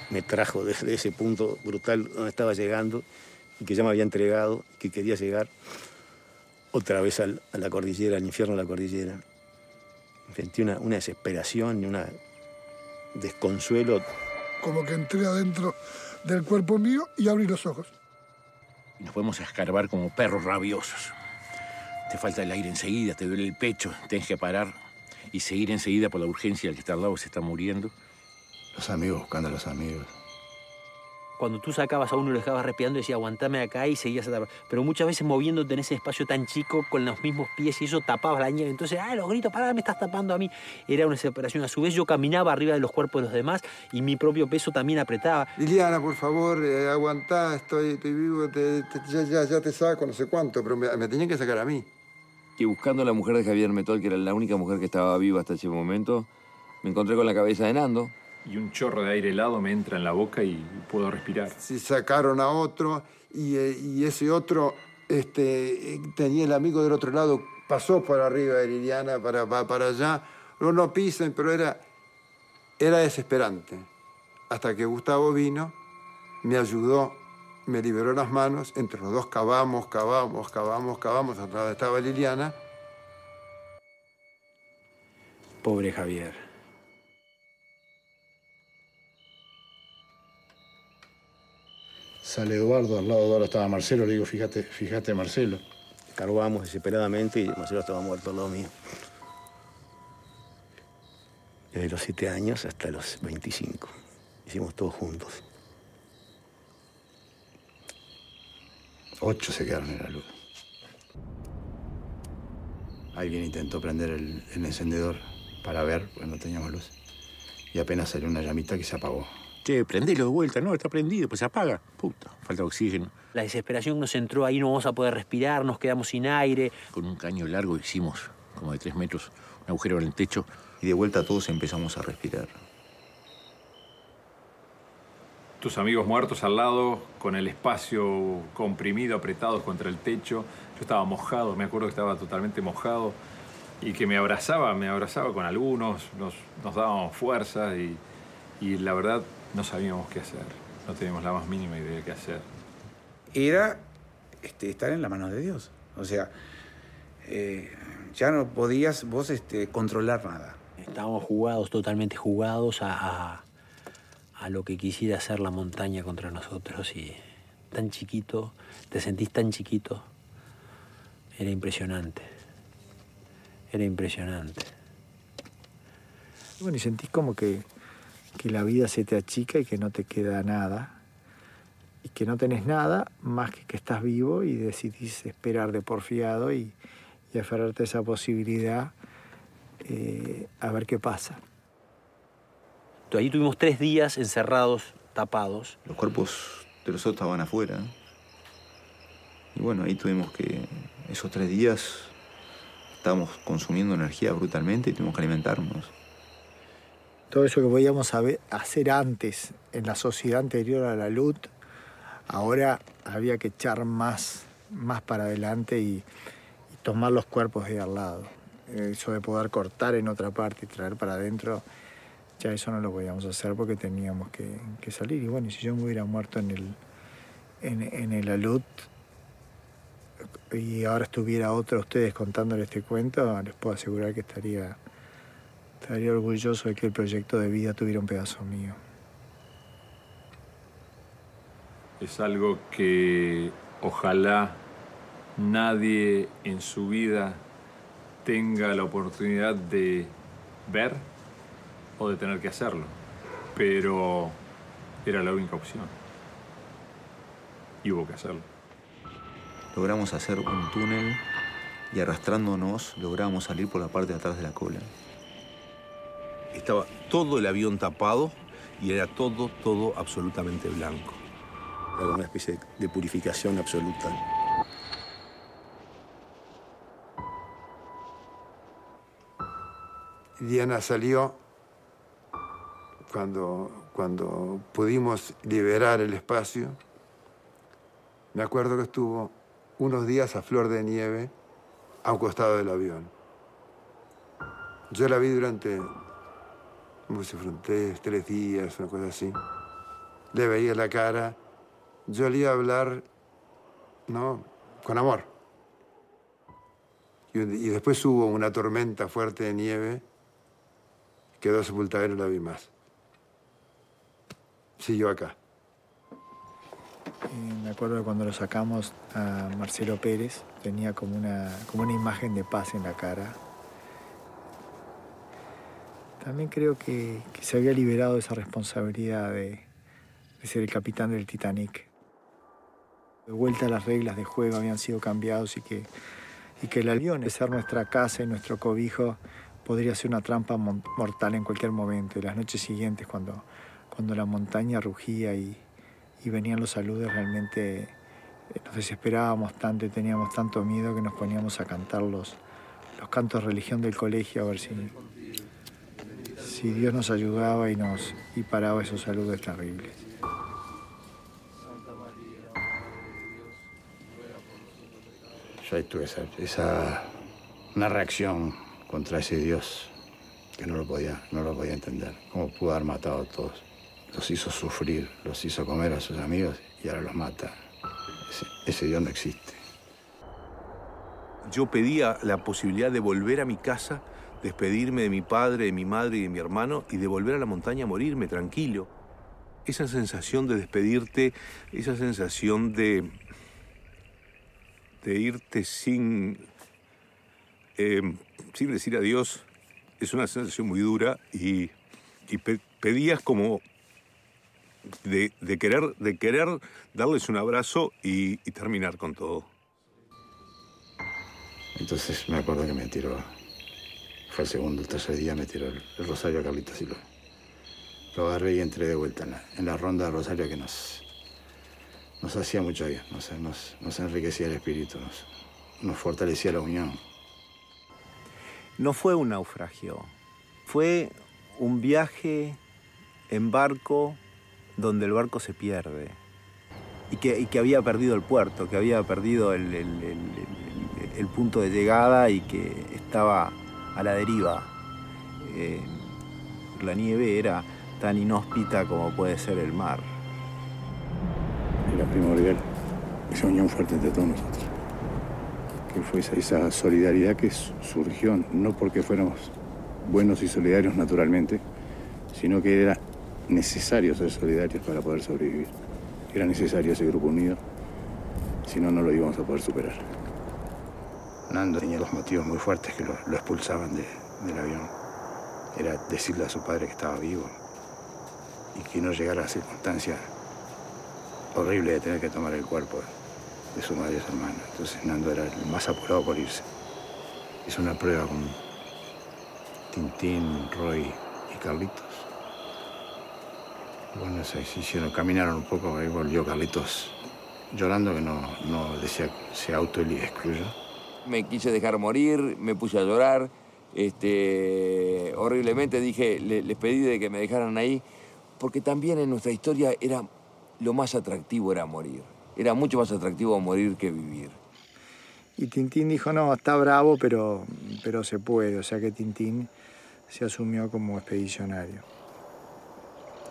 Me trajo desde ese punto brutal donde estaba llegando y que ya me había entregado, que quería llegar otra vez al- a la cordillera, al infierno de la cordillera. Sentí una, una desesperación y un desconsuelo. como que entré adentro del cuerpo mío y abrí los ojos. Y nos podemos escarbar como perros rabiosos. Te falta el aire enseguida, te duele el pecho, tienes que parar y seguir enseguida por la urgencia. El que está al lado se está muriendo. Los amigos buscando a los amigos. Cuando tú sacabas a uno y lo dejabas respirando, decía aguantame acá y seguías a tapar. Pero muchas veces moviéndote en ese espacio tan chico con los mismos pies y eso tapaba la nieve. Entonces, ah, los gritos, pará, me estás tapando a mí. Era una separación. A su vez, yo caminaba arriba de los cuerpos de los demás y mi propio peso también apretaba. Liliana, por favor, eh, aguantá, estoy, estoy vivo, te- te- ya, ya, ya te saco, no sé cuánto, pero me, me tenían que sacar a mí. Y buscando a la mujer de Javier Metol, que era la única mujer que estaba viva hasta ese momento, me encontré con la cabeza de Nando. Y un chorro de aire helado me entra en la boca y puedo respirar. Si sacaron a otro y, eh, y ese otro este, eh, tenía el amigo del otro lado, pasó por arriba de Liliana para, para, para allá. No, no pisen, pero era, era desesperante. Hasta que Gustavo vino, me ayudó, me liberó las manos, entre los dos cavamos, cavamos, cavamos, cavamos, hasta donde estaba Liliana. Pobre Javier. Sale Eduardo, al lado de Eduardo estaba Marcelo, le digo, fíjate, fíjate Marcelo. Carbamos desesperadamente y Marcelo estaba muerto al lado mío. Desde los siete años hasta los 25. Hicimos todo juntos. Ocho se quedaron en la luz. Alguien intentó prender el, el encendedor para ver, pues no teníamos luz. Y apenas salió una llamita que se apagó. Che, prendelo de vuelta, no, está prendido, pues se apaga. Puta, falta oxígeno. La desesperación nos entró ahí, no vamos a poder respirar, nos quedamos sin aire. Con un caño largo hicimos, como de tres metros, un agujero en el techo. Y de vuelta todos empezamos a respirar. Tus amigos muertos al lado, con el espacio comprimido, apretados contra el techo. Yo estaba mojado, me acuerdo que estaba totalmente mojado y que me abrazaba, me abrazaba con algunos, nos, nos dábamos fuerza y, y la verdad no sabíamos qué hacer. No teníamos la más mínima idea de qué hacer. era este, estar en la mano de Dios. O sea, eh, ya no podías vos este, controlar nada. Estábamos jugados, totalmente jugados a, a- a lo que quisiera hacer la montaña contra nosotros y tan chiquito, te sentís tan chiquito. Era impresionante. Era impresionante. Bueno, y sentís como que, que la vida se te achica y que no te queda nada. Y que no tenés nada más que que estás vivo y decidís esperar de porfiado y, y aferrarte a esa posibilidad eh, a ver qué pasa. Ahí tuvimos tres días encerrados, tapados. Los cuerpos de los otros estaban afuera. Y bueno, ahí tuvimos que, esos tres días, estábamos consumiendo energía brutalmente y tuvimos que alimentarnos. Todo eso que podíamos hacer antes en la sociedad anterior a la luz, ahora había que echar más, más para adelante y, tomar los cuerpos de al lado. Eso de poder cortar en otra parte y traer para adentro, ya eso no lo podíamos hacer porque teníamos que, salir. Y bueno, si yo me hubiera muerto en el, en, en el alud y ahora estuviera otro a ustedes contándole este cuento, les puedo asegurar que estaría, estaría orgulloso de que el proyecto de vida tuviera un pedazo mío. Es algo que ojalá nadie en su vida tenga la oportunidad de ver o de tener que hacerlo. Pero era la única opción. Y hubo que hacerlo. Logramos hacer un túnel y arrastrándonos logramos salir por la parte de atrás de la cola. Estaba todo el avión tapado y era todo, todo absolutamente blanco. Era una especie de purificación absoluta. Diana salió cuando, cuando pudimos liberar el espacio. Me acuerdo que estuvo unos días a flor de nieve a un costado del avión. Yo la vi durante, no sé, fueron tres, días, una cosa así. Le veía la cara. Yo le iba a hablar, ¿no? Con amor. Y, y después hubo una tormenta fuerte de nieve. Quedó sepultada y no la vi más. Siguió acá. Eh, me acuerdo de cuando lo sacamos a Marcelo Pérez, tenía como una, como una imagen de paz en la cara. También creo que, se había liberado de esa responsabilidad de, ser el capitán del Titanic. De vuelta las reglas de juego habían sido cambiadas y que, el avión, de ser nuestra casa y nuestro cobijo, podría ser una trampa mortal en cualquier momento. Y las noches siguientes, cuando, cuando la montaña rugía y, y venían los saludos, realmente eh, nos desesperábamos tanto y teníamos tanto miedo que nos poníamos a cantar los, los cantos de religión del colegio a ver si, si Dios nos ayudaba y nos y paraba esos saludos terribles. Yo ahí tuve esa, esa, una reacción contra ese Dios que no lo podía, no lo podía entender. ¿Cómo pudo haber matado a todos? Los hizo sufrir, los hizo comer a sus amigos y ahora los mata. Ese, ese Dios no existe. Yo pedía la posibilidad de volver a mi casa despedirme de mi padre, de mi madre y de mi hermano y de volver a la montaña a morirme tranquilo. Esa sensación de despedirte, esa sensación de, de irte sin, em, sin decir adiós, es una sensación muy dura y, pedías como de, querer, de querer darles un abrazo y, y terminar con todo. Entonces me acuerdo que me tiró fue el segundo, el tercer día me tiró el, rosario a Carlitos y lo, lo agarré y entré de vuelta en la, ronda de rosario que nos, nos hacía mucho bien, nos, nos, nos enriquecía el espíritu, nos, nos fortalecía la unión. No fue un naufragio, fue un viaje en barco donde el barco se pierde y que, y que había perdido el puerto, que había perdido el, el punto de llegada y que estaba a la deriva. Eh, la nieve era tan inhóspita como puede ser el mar. Era primordial esa unión fuerte entre todos nosotros. Que fue esa, solidaridad que surgió no porque fuéramos buenos y solidarios naturalmente, sino que era necesario ser solidarios para poder sobrevivir. Era necesario ese grupo unido, si no, no lo íbamos a poder superar. Nando tenía los motivos muy fuertes que lo, expulsaban del avión. Era decirle a su padre que estaba vivo y que no llegara a la circunstancia horrible de tener que tomar el cuerpo de su madre y su hermano. Entonces Nando era el más apurado por irse. Hizo una prueba con Tintín, Roy y Carlitos. bueno, se hicieron, caminaron un poco, ahí volvió Carlitos llorando que no, no decía, se auto excluyó me quise dejar morir, me puse a llorar, este, horriblemente dije, les pedí de que me dejaran ahí, porque también en nuestra historia era lo más atractivo era morir. Era mucho más atractivo morir que vivir. Y Tintín dijo, no, está bravo, pero, pero se puede. O sea que Tintín se asumió como expedicionario.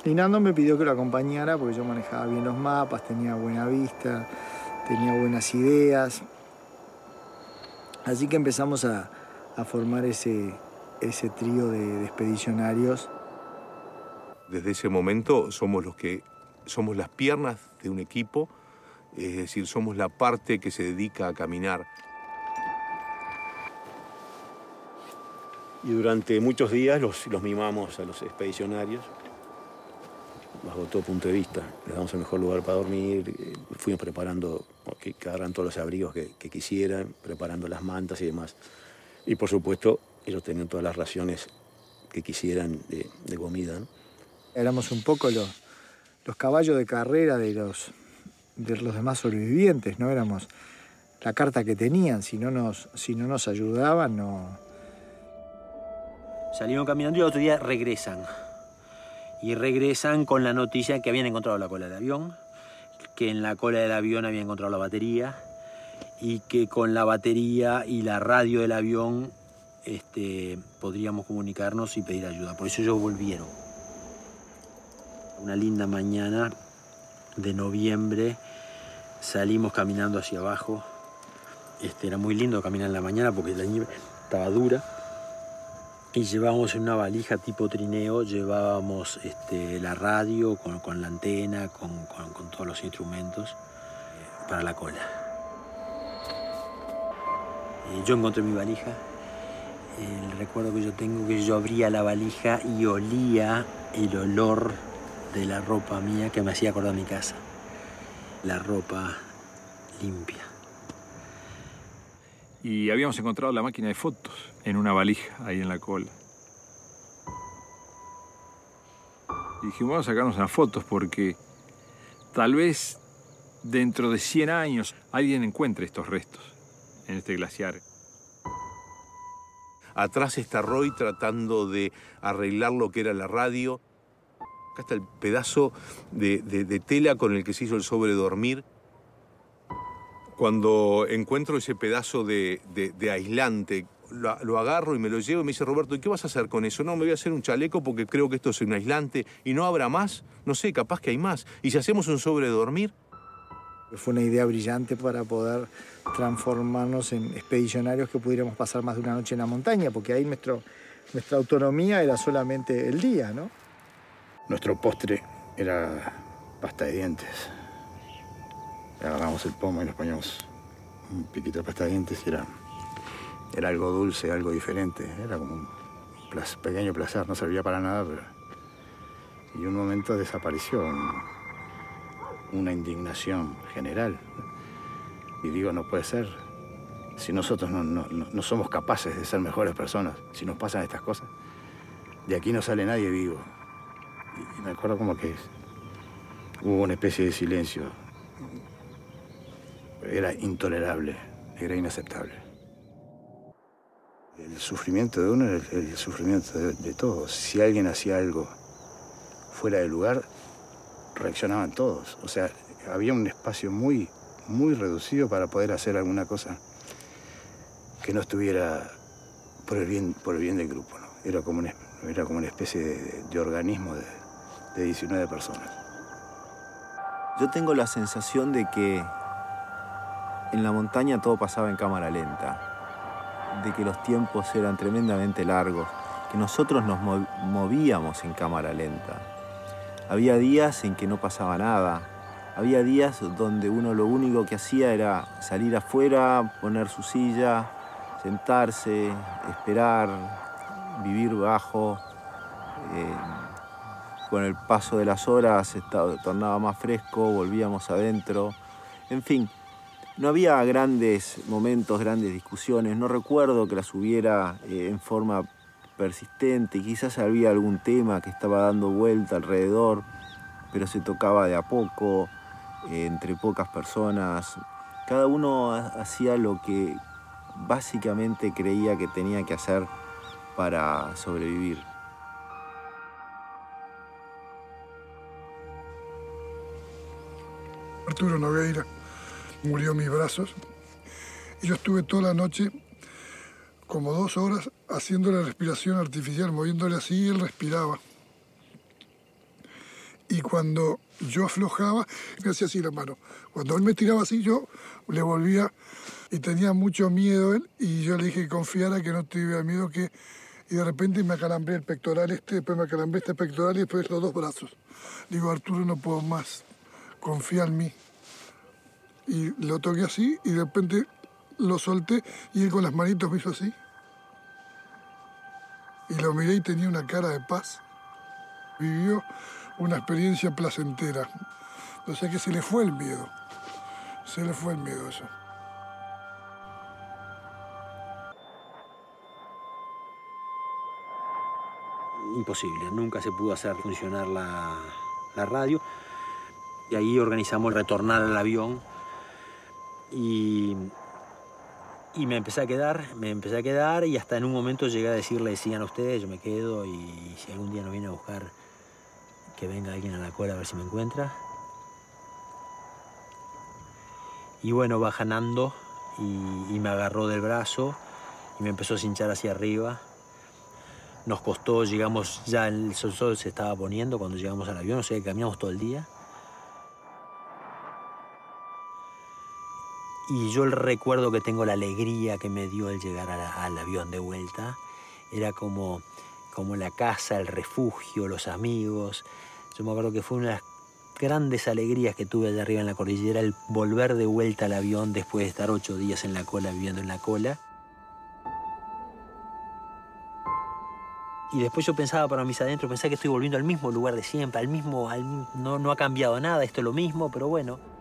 Y Nando me pidió que lo acompañara porque yo manejaba bien los mapas, tenía buena vista, tenía buenas ideas. Así que empezamos a, formar ese, ese trío de, expedicionarios. Desde ese momento somos los que somos las piernas de un equipo, es decir, somos la parte que se dedica a caminar. Y durante muchos días los, los mimamos a los expedicionarios bajo todo punto de vista. Les damos el mejor lugar para dormir, eh, fuimos preparando que, agarran todos los abrigos que, quisieran, preparando las mantas y demás. Y por supuesto, ellos tenían todas las raciones que quisieran de, comida. Éramos un poco los, los caballos de carrera de los, de los demás sobrevivientes, ¿no? Éramos la carta que tenían, si no nos, si no nos ayudaban, no... Salieron caminando y el otro día regresan y regresan con la noticia que habían encontrado la cola del avión, que en la cola del avión habían encontrado la batería y que con la batería y la radio del avión este, podríamos comunicarnos y pedir ayuda. Por eso ellos volvieron. Una linda mañana de noviembre salimos caminando hacia abajo. Este, era muy lindo caminar en la mañana porque la nieve estaba dura y llevábamos una valija tipo trineo, llevábamos este, la radio con, la antena, con, todos los instrumentos eh, para la cola. Eh, yo encontré mi valija. El recuerdo que yo tengo que yo abría la valija y olía el olor de la ropa mía que me hacía acordar mi casa. La ropa limpia. Y habíamos encontrado la máquina de fotos en una valija ahí en la cola. Y dijimos, vamos a sacarnos unas fotos porque tal vez dentro de 100 años alguien encuentre estos restos en este glaciar. Atrás está Roy tratando de arreglar lo que era la radio. Acá está el pedazo de, de- de tela con el que se hizo el sobre dormir. Cuando encuentro ese pedazo de, de- de aislante, lo, lo agarro y me lo llevo y me dice Roberto, ¿y qué vas a hacer con eso? No, me voy a hacer un chaleco porque creo que esto es un aislante y no habrá más. No sé, capaz que hay más. ¿Y si hacemos un sobre dormir? Fue una idea brillante para poder transformarnos en expedicionarios que pudiéramos pasar más de una noche en la montaña, porque ahí nuestro, nuestra autonomía era solamente el día, ¿no? Nuestro postre era pasta de dientes. Agarramos el pomo y nos poníamos un piquito de pasta de dientes y era, era algo dulce, algo diferente. Era como un pequeño placer, no servía para nada. Y un momento desapareció un- una indignación general. Y digo, no puede ser. Si nosotros no, no- no- no somos capaces de ser mejores personas, si nos pasan estas cosas, de aquí no sale nadie vivo. Y- y me acuerdo como que hubo una especie de silencio. Era intolerable, era inaceptable. El sufrimiento de uno era el, sufrimiento de, todos. Si alguien hacía algo fuera de lugar, reaccionaban todos. O sea, había un espacio muy, muy reducido para poder hacer alguna cosa que no estuviera por el bien, por el bien del grupo. ¿no? Era, como una, era como una especie de, de organismo de, de 19 personas. Yo tengo la sensación de que en la montaña todo pasaba en cámara lenta, de que los tiempos eran tremendamente largos, que nosotros nos mo- movíamos en cámara lenta. Había días en que no pasaba nada, había días donde uno lo único que hacía era salir afuera, poner su silla, sentarse, esperar, vivir bajo. eh, con el paso de las horas estaba, tornaba más fresco, volvíamos adentro. En fin, no había grandes momentos, grandes discusiones. No recuerdo que las hubiera eh, en forma persistente. Quizás había algún tema que estaba dando vuelta alrededor, pero se tocaba de a poco, eh, entre pocas personas. Cada uno ha- hacía lo que básicamente creía que tenía que hacer para sobrevivir. Arturo Nogueira murió en mis brazos y yo estuve toda la noche como dos horas haciendo la respiración artificial, moviéndole así y él respiraba. Y cuando yo aflojaba, me hacía así la mano. Cuando él me tiraba así, yo le volvía y tenía mucho miedo él y yo le dije que confiara, que no tuviera miedo, que... Y de repente me acalambré el pectoral este, después me acalambré este pectoral y después los dos brazos. Digo, Arturo, no puedo más, confía en mí. Y lo toqué así y de repente lo solté y él con las manitos me hizo así. Y lo miré y tenía una cara de paz. Vivió una experiencia placentera. O sea que se le fue el miedo. Se le fue el miedo eso. imposible, nunca se pudo hacer funcionar la, la radio. Y ahí organizamos retornar al avión y, y me empecé a quedar, me empecé a quedar y hasta en un momento llegué a decirle, sigan ustedes, yo me quedo y si algún día nos viene a buscar, que venga alguien a la cola a ver si me encuentra. Y bueno, baja Nando y, me agarró del brazo y me empezó a cinchar hacia arriba. Nos costó, llegamos, ya el sol se estaba poniendo cuando llegamos al avión, o sea que caminamos todo el día. Y yo el recuerdo que tengo, la alegría que me dio el llegar al avión de vuelta, era como, como la casa, el refugio, los amigos. Yo me acuerdo que fue una de las grandes alegrías que tuve allá arriba en la cordillera, el volver de vuelta al avión después de estar ocho días en la cola, viviendo en la cola. Y después yo pensaba para mis adentros, pensaba que estoy volviendo al mismo lugar de siempre, al mismo, al- no, no ha cambiado nada, esto es lo mismo, pero bueno.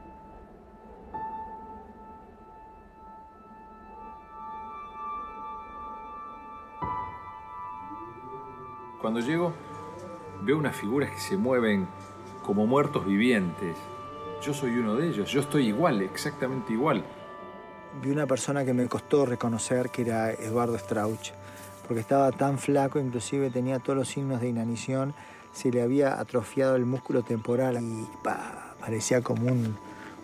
Cuando llego, veo unas figuras que se mueven como muertos vivientes. Yo soy uno de ellos, yo estoy igual, exactamente igual. Vi una persona que me costó reconocer que era Eduardo Strauch, porque estaba tan flaco, inclusive tenía todos los signos de inanición, se le había atrofiado el músculo temporal y pa, parecía como un,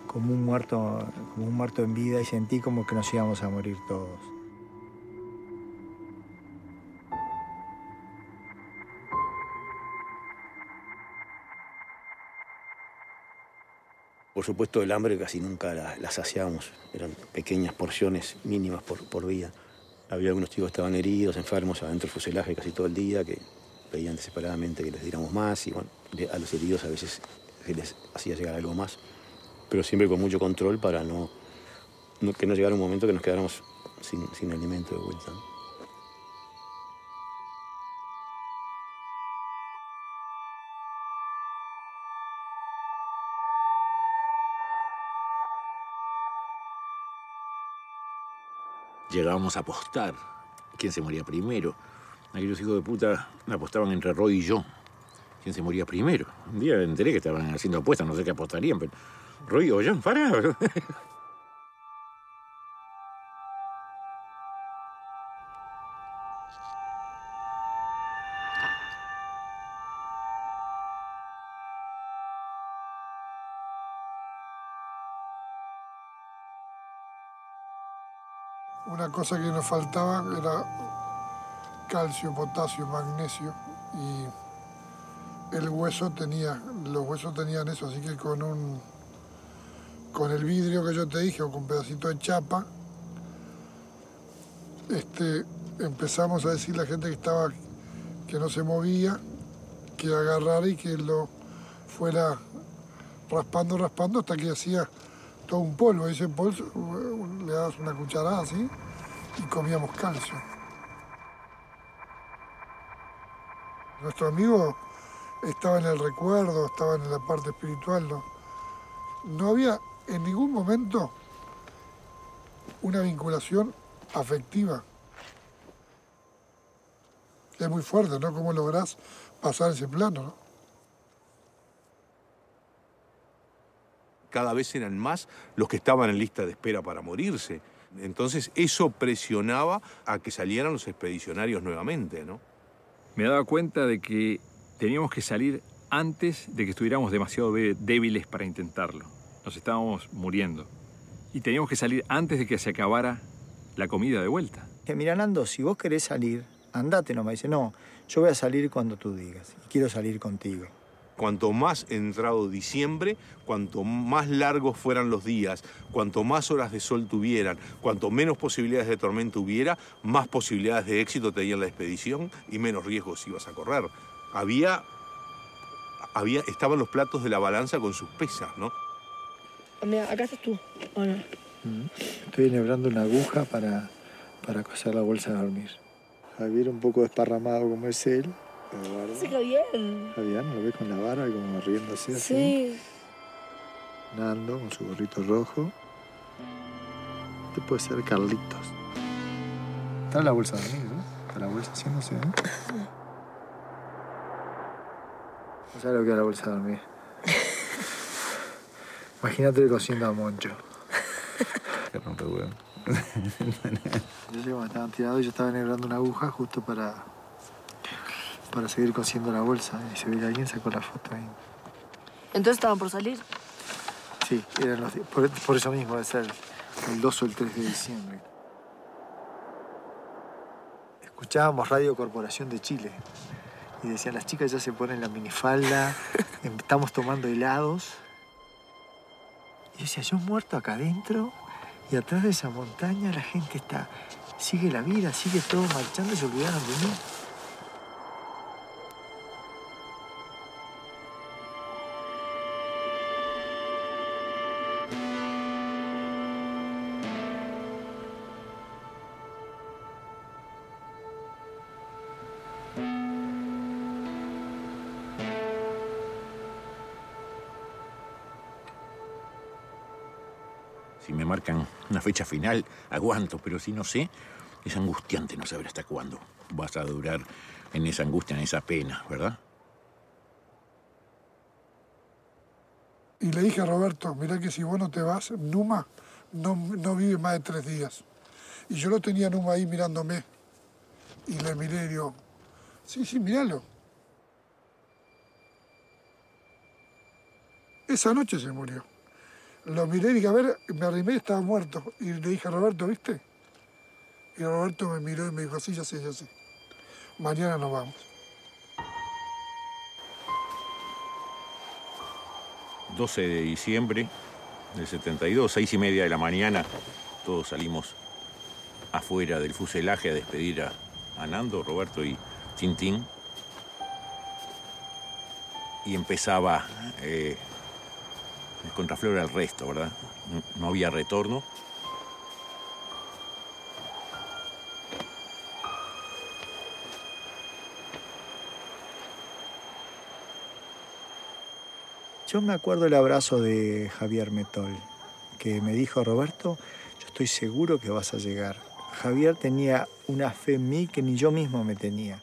como, un muerto, como un muerto en vida y sentí como que nos íbamos a morir todos. Por supuesto, el hambre casi nunca la, la. Eran pequeñas porciones mínimas por, por día. Había algunos chicos que estaban heridos, enfermos, adentro del fuselaje casi todo el día, que pedían desesperadamente que les diéramos más. Y bueno, a los heridos a veces se les hacía llegar algo más. Pero siempre con mucho control para no, que no llegara un momento que nos quedáramos sin, sin alimento de vuelta. Llegábamos a apostar quién se moría primero. Aquellos hijos de puta apostaban entre Roy y yo. ¿Quién se moría primero? Un día enteré que estaban haciendo apuestas, no sé qué apostarían, pero Roy o John, pará. Una cosa que nos faltaba era calcio, potasio, magnesio y el hueso tenía, los huesos tenían eso, así que con un con el vidrio que yo te dije o con pedacito de chapa, este, empezamos a decirle a la gente que estaba que no se movía, que agarrara y que lo fuera raspando, raspando hasta que hacía todo un polvo. Ese polvo le dabas una cucharada así y comíamos calcio. Nuestro amigo estaba en el recuerdo, estaba en la parte espiritual. No, no había en ningún momento una vinculación afectiva. Es muy fuerte, ¿no? ¿Cómo lográs pasar ese plano, no? cada vez eran más los que estaban en lista de espera para morirse. Entonces eso presionaba a que salieran los expedicionarios nuevamente, ¿no? Me daba cuenta de que teníamos que salir antes de que estuviéramos demasiado dé- débiles para intentarlo. Nos estábamos muriendo. Y teníamos que salir antes de que se acabara la comida de vuelta. Que mira, Nando, si vos querés salir, andate nomás. Dice, no, yo voy a salir cuando tú digas. Y quiero salir contigo. Cuanto más entrado diciembre, cuanto más largos fueran los días, cuanto más horas de sol tuvieran, cuanto menos posibilidades de tormenta hubiera, más posibilidades de éxito tenía la expedición y menos riesgos ibas a correr. Había, había, estaban los platos de la balanza con sus pesas, ¿no? Mira, acá estás tú. ¿O no? Estoy enhebrando una aguja para, para coser la bolsa de dormir. Javier un poco desparramado como es él. Eduardo. Sí, Javier. Javier, ¿no lo ves con la barba y como riéndose así? Sí. Nando con su gorrito rojo. Este puede ser Carlitos. Está en la bolsa de dormir, ¿no? Está la bolsa haciéndose, ¿no? No sabes lo que es la bolsa de dormir. Imagínate cosiendo a Moncho. Que rompe huevo. Yo llego, estaban tirados y yo estaba enhebrando una aguja justo para, para seguir cosiendo la bolsa. Y se ve que alguien sacó la foto ahí. Entonces estaban por salir. Sí, eran los por, por eso mismo, debe ser el 2 o el 3 de diciembre. Escuchábamos Radio Corporación de Chile y decían, las chicas ya se ponen la minifalda, em- estamos tomando helados. Y yo decía, yo muerto acá adentro y atrás de esa montaña la gente está, sigue la vida, sigue todo marchando y se olvidaron de mí. Una fecha final, aguanto, pero si no sé, es angustiante no saber hasta cuándo vas a durar en esa angustia, en esa pena, ¿verdad? Y le dije a Roberto, mirá que si vos no te vas, Numa no, no vive más de tres días. Y yo lo tenía Numa ahí mirándome. Y le miré y digo, sí, sí, míralo. Esa noche se murió. Lo miré y dije, a ver, me arrimé y estaba muerto. Y le dije a Roberto, ¿viste? Y Roberto me miró y me dijo, sí, ya sé, ya sé. Mañana nos vamos. 12 de diciembre del 72, seis y media de la mañana, todos salimos afuera del fuselaje a despedir a, a Nando, Roberto y Tintín. Y empezaba eh, el contraflor al resto, ¿verdad? No, había retorno. Yo me acuerdo el abrazo de Javier Metol, que me dijo, Roberto, yo estoy seguro que vas a llegar. Javier tenía una fe en mí que ni yo mismo me tenía.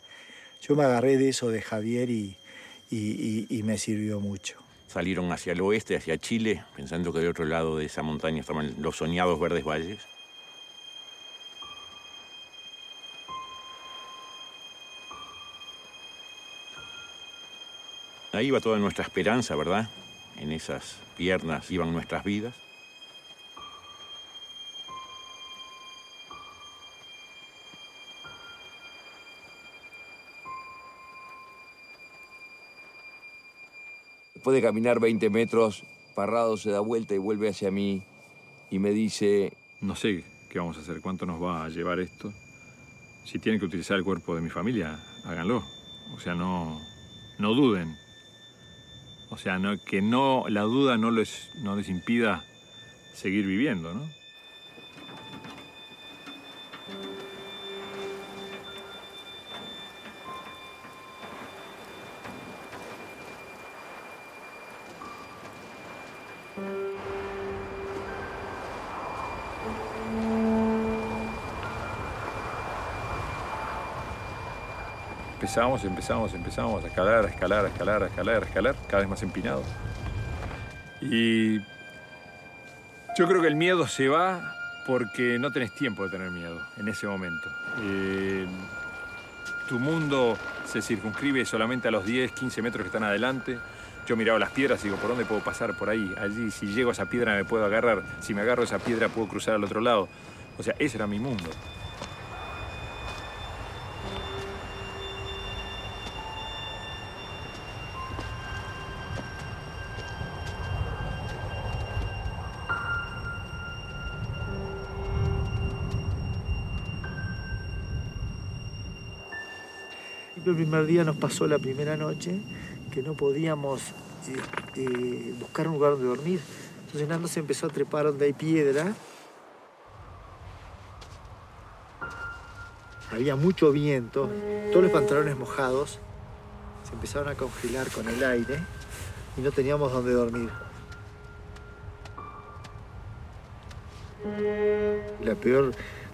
Yo me agarré de eso de Javier y me sirvió mucho. Salieron hacia el oeste, hacia Chile, pensando que del otro lado de esa montaña estaban los soñados verdes valles. Ahí iba toda nuestra esperanza, ¿verdad? En esas piernas iban nuestras vidas. Después de caminar 20 metros, Parrado se da vuelta y vuelve hacia mí y me dice, No sé qué vamos a hacer, cuánto nos va a llevar esto. Si tienen que utilizar el cuerpo de mi familia, háganlo. O sea, no, no duden. O sea, no, que no, la duda no les, no les impida seguir viviendo, ¿no? Empezamos, empezamos, empezamos a escalar, a escalar, a escalar, a escalar, a escalar, cada vez más empinado. Y yo creo que el miedo se va porque no tenés tiempo de tener miedo en ese momento. Eh, tu mundo se circunscribe solamente a los 10, 15 metros que están adelante. Yo miraba las piedras y digo, ¿por dónde puedo pasar? Por ahí. Allí, si llego a esa piedra me puedo agarrar. Si me agarro a esa piedra puedo cruzar al otro lado. O sea, ese era mi mundo. El primer día nos pasó la primera noche que no podíamos eh, eh, buscar un lugar donde dormir. Entonces Nando se empezó a trepar donde hay piedra. Había mucho viento, todos los pantalones mojados, se empezaron a congelar con el aire y no teníamos donde dormir. La peor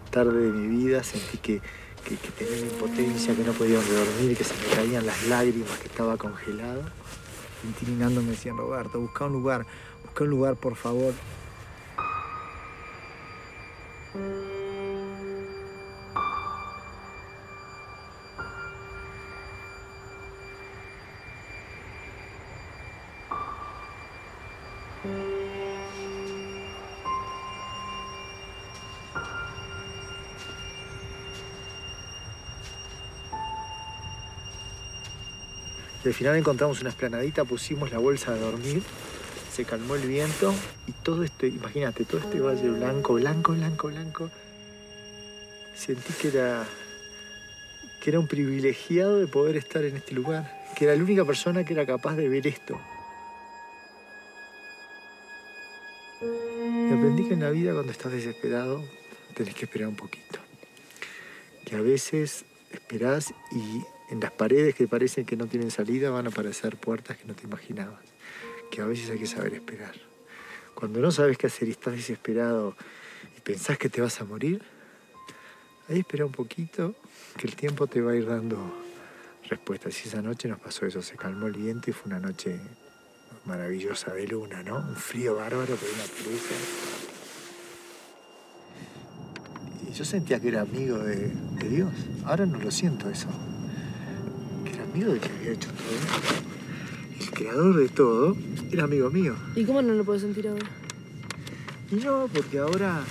tarde de mi vida sentí que, que, que tenía impotencia, que no podía dormir, que se me caían las lágrimas, que estaba congelado. Tintín y Nando me decían, Roberto, busca un lugar, busca un lugar, por favor. Al final encontramos una esplanadita, pusimos la bolsa de dormir, se calmó el viento y todo este, imagínate, todo este valle blanco, blanco, blanco, blanco. Sentí que era, que era un privilegiado de poder estar en este lugar, que era la única persona que era capaz de ver esto. Aprendí que en la vida cuando estás desesperado tenés que esperar un poquito. Que a veces esperás y en las paredes que parecen que no tienen salida van a aparecer puertas que no te imaginabas. Que a veces hay que saber esperar. Cuando no sabes qué hacer y estás desesperado y pensás que te vas a morir, ahí espera un poquito, que el tiempo te va a ir dando respuestas. Y esa noche nos pasó eso, se calmó el viento y fue una noche maravillosa de luna, ¿no? Un frío bárbaro, pero una pureza. Y yo sentía que era amigo de, de Dios. Ahora no lo siento eso. Amigo del que había hecho todo esto. El creador de todo era amigo mío. ¿Y cómo no lo puedes sentir ahora? Y no, porque ahora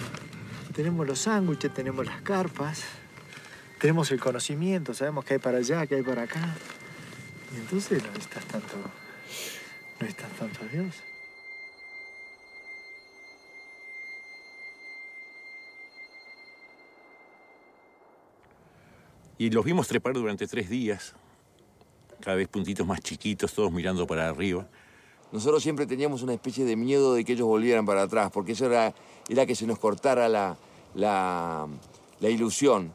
tenemos los sándwiches, tenemos las carpas, tenemos el conocimiento, sabemos qué hay para allá, qué hay para acá. Y entonces no necesitas tanto, no necesitas tanto a Dios. Y los vimos trepar durante tres días, cada vez puntitos más chiquitos, todos mirando para arriba. Nosotros siempre teníamos una especie de miedo de que ellos volvieran para atrás, porque eso era, era que se nos cortara la, la, la ilusión.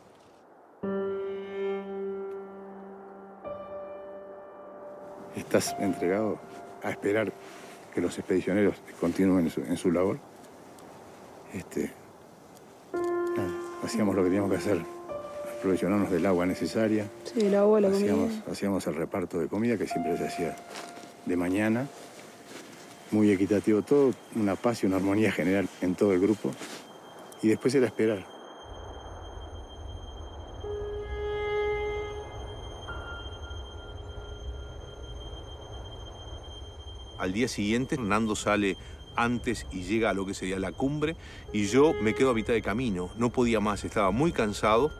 Estás entregado a esperar que los expedicioneros continúen en su, en su labor. Este, nada, hacíamos lo que teníamos que hacer, aprovisionarnos del agua necesaria. Sí, el agua, la hacíamos, comida. hacíamos el reparto de comida que siempre se hacía de mañana, muy equitativo todo, una paz y una armonía general en todo el grupo. Y después era esperar. Al día siguiente, Nando sale antes y llega a lo que sería la cumbre y yo me quedo a mitad de camino. No podía más, estaba muy cansado.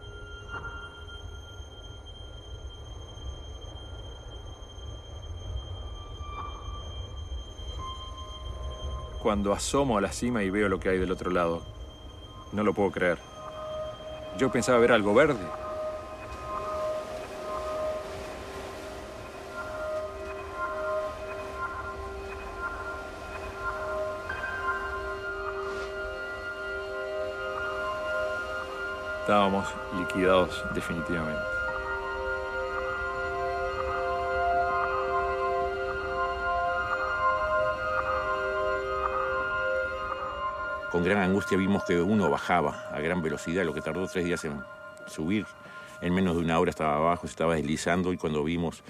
Cuando asomo a la cima y veo lo que hay del otro lado, no lo puedo creer. Yo pensaba ver algo verde. Estábamos liquidados definitivamente. Con gran angustia vimos que uno bajaba a gran velocidad, lo que tardó tres días en subir. En menos de una hora estaba abajo, se estaba deslizando y cuando vimos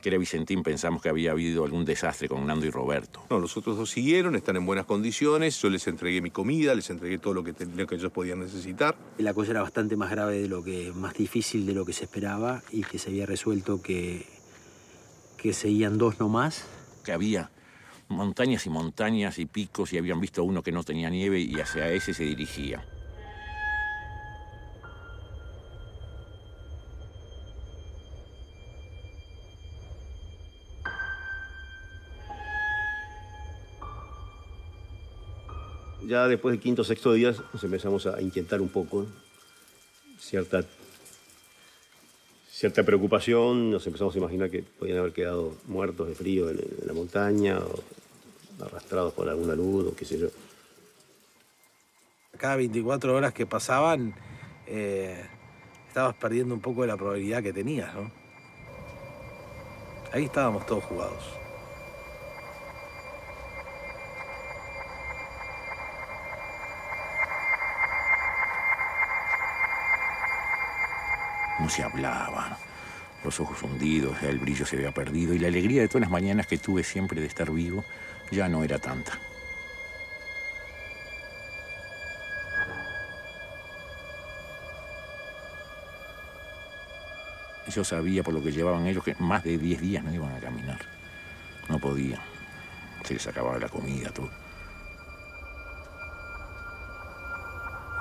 que era Vicentín pensamos que había habido algún desastre con Nando y Roberto. No, los otros dos siguieron, están en buenas condiciones. Yo les entregué mi comida, les entregué todo lo que, ten- lo que ellos podían necesitar. La cosa era bastante más grave de lo que, más difícil de lo que se esperaba y que se había resuelto que, que seguían dos nomás. Que había montañas y montañas y picos y habían visto uno que no tenía nieve y hacia ese se dirigía. Ya después del quinto o sexto día nos empezamos a inquietar un poco, cierta, cierta preocupación, nos empezamos a imaginar que podían haber quedado muertos de frío en, la montaña arrastrados por alguna luz o qué sé yo. Cada 24 horas que pasaban, eh, estabas perdiendo un poco de la probabilidad que tenías, ¿no? Ahí estábamos todos jugados. No se hablaban, los ojos hundidos, ya el brillo se había perdido y la alegría de todas las mañanas que tuve siempre de estar vivo ya no era tanta. Yo sabía por lo que llevaban ellos que más de 10 días no iban a caminar. No podían. Se les acababa la comida, todo.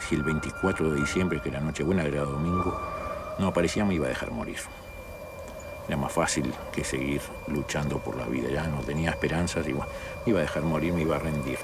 Si el 24 de diciembre, que la Nochebuena era domingo, no aparecía, me iba a dejar morir. Era más fácil que seguir luchando por la vida. Ya no tenía esperanzas, igual. Me iba a dejar morir, me iba a rendir.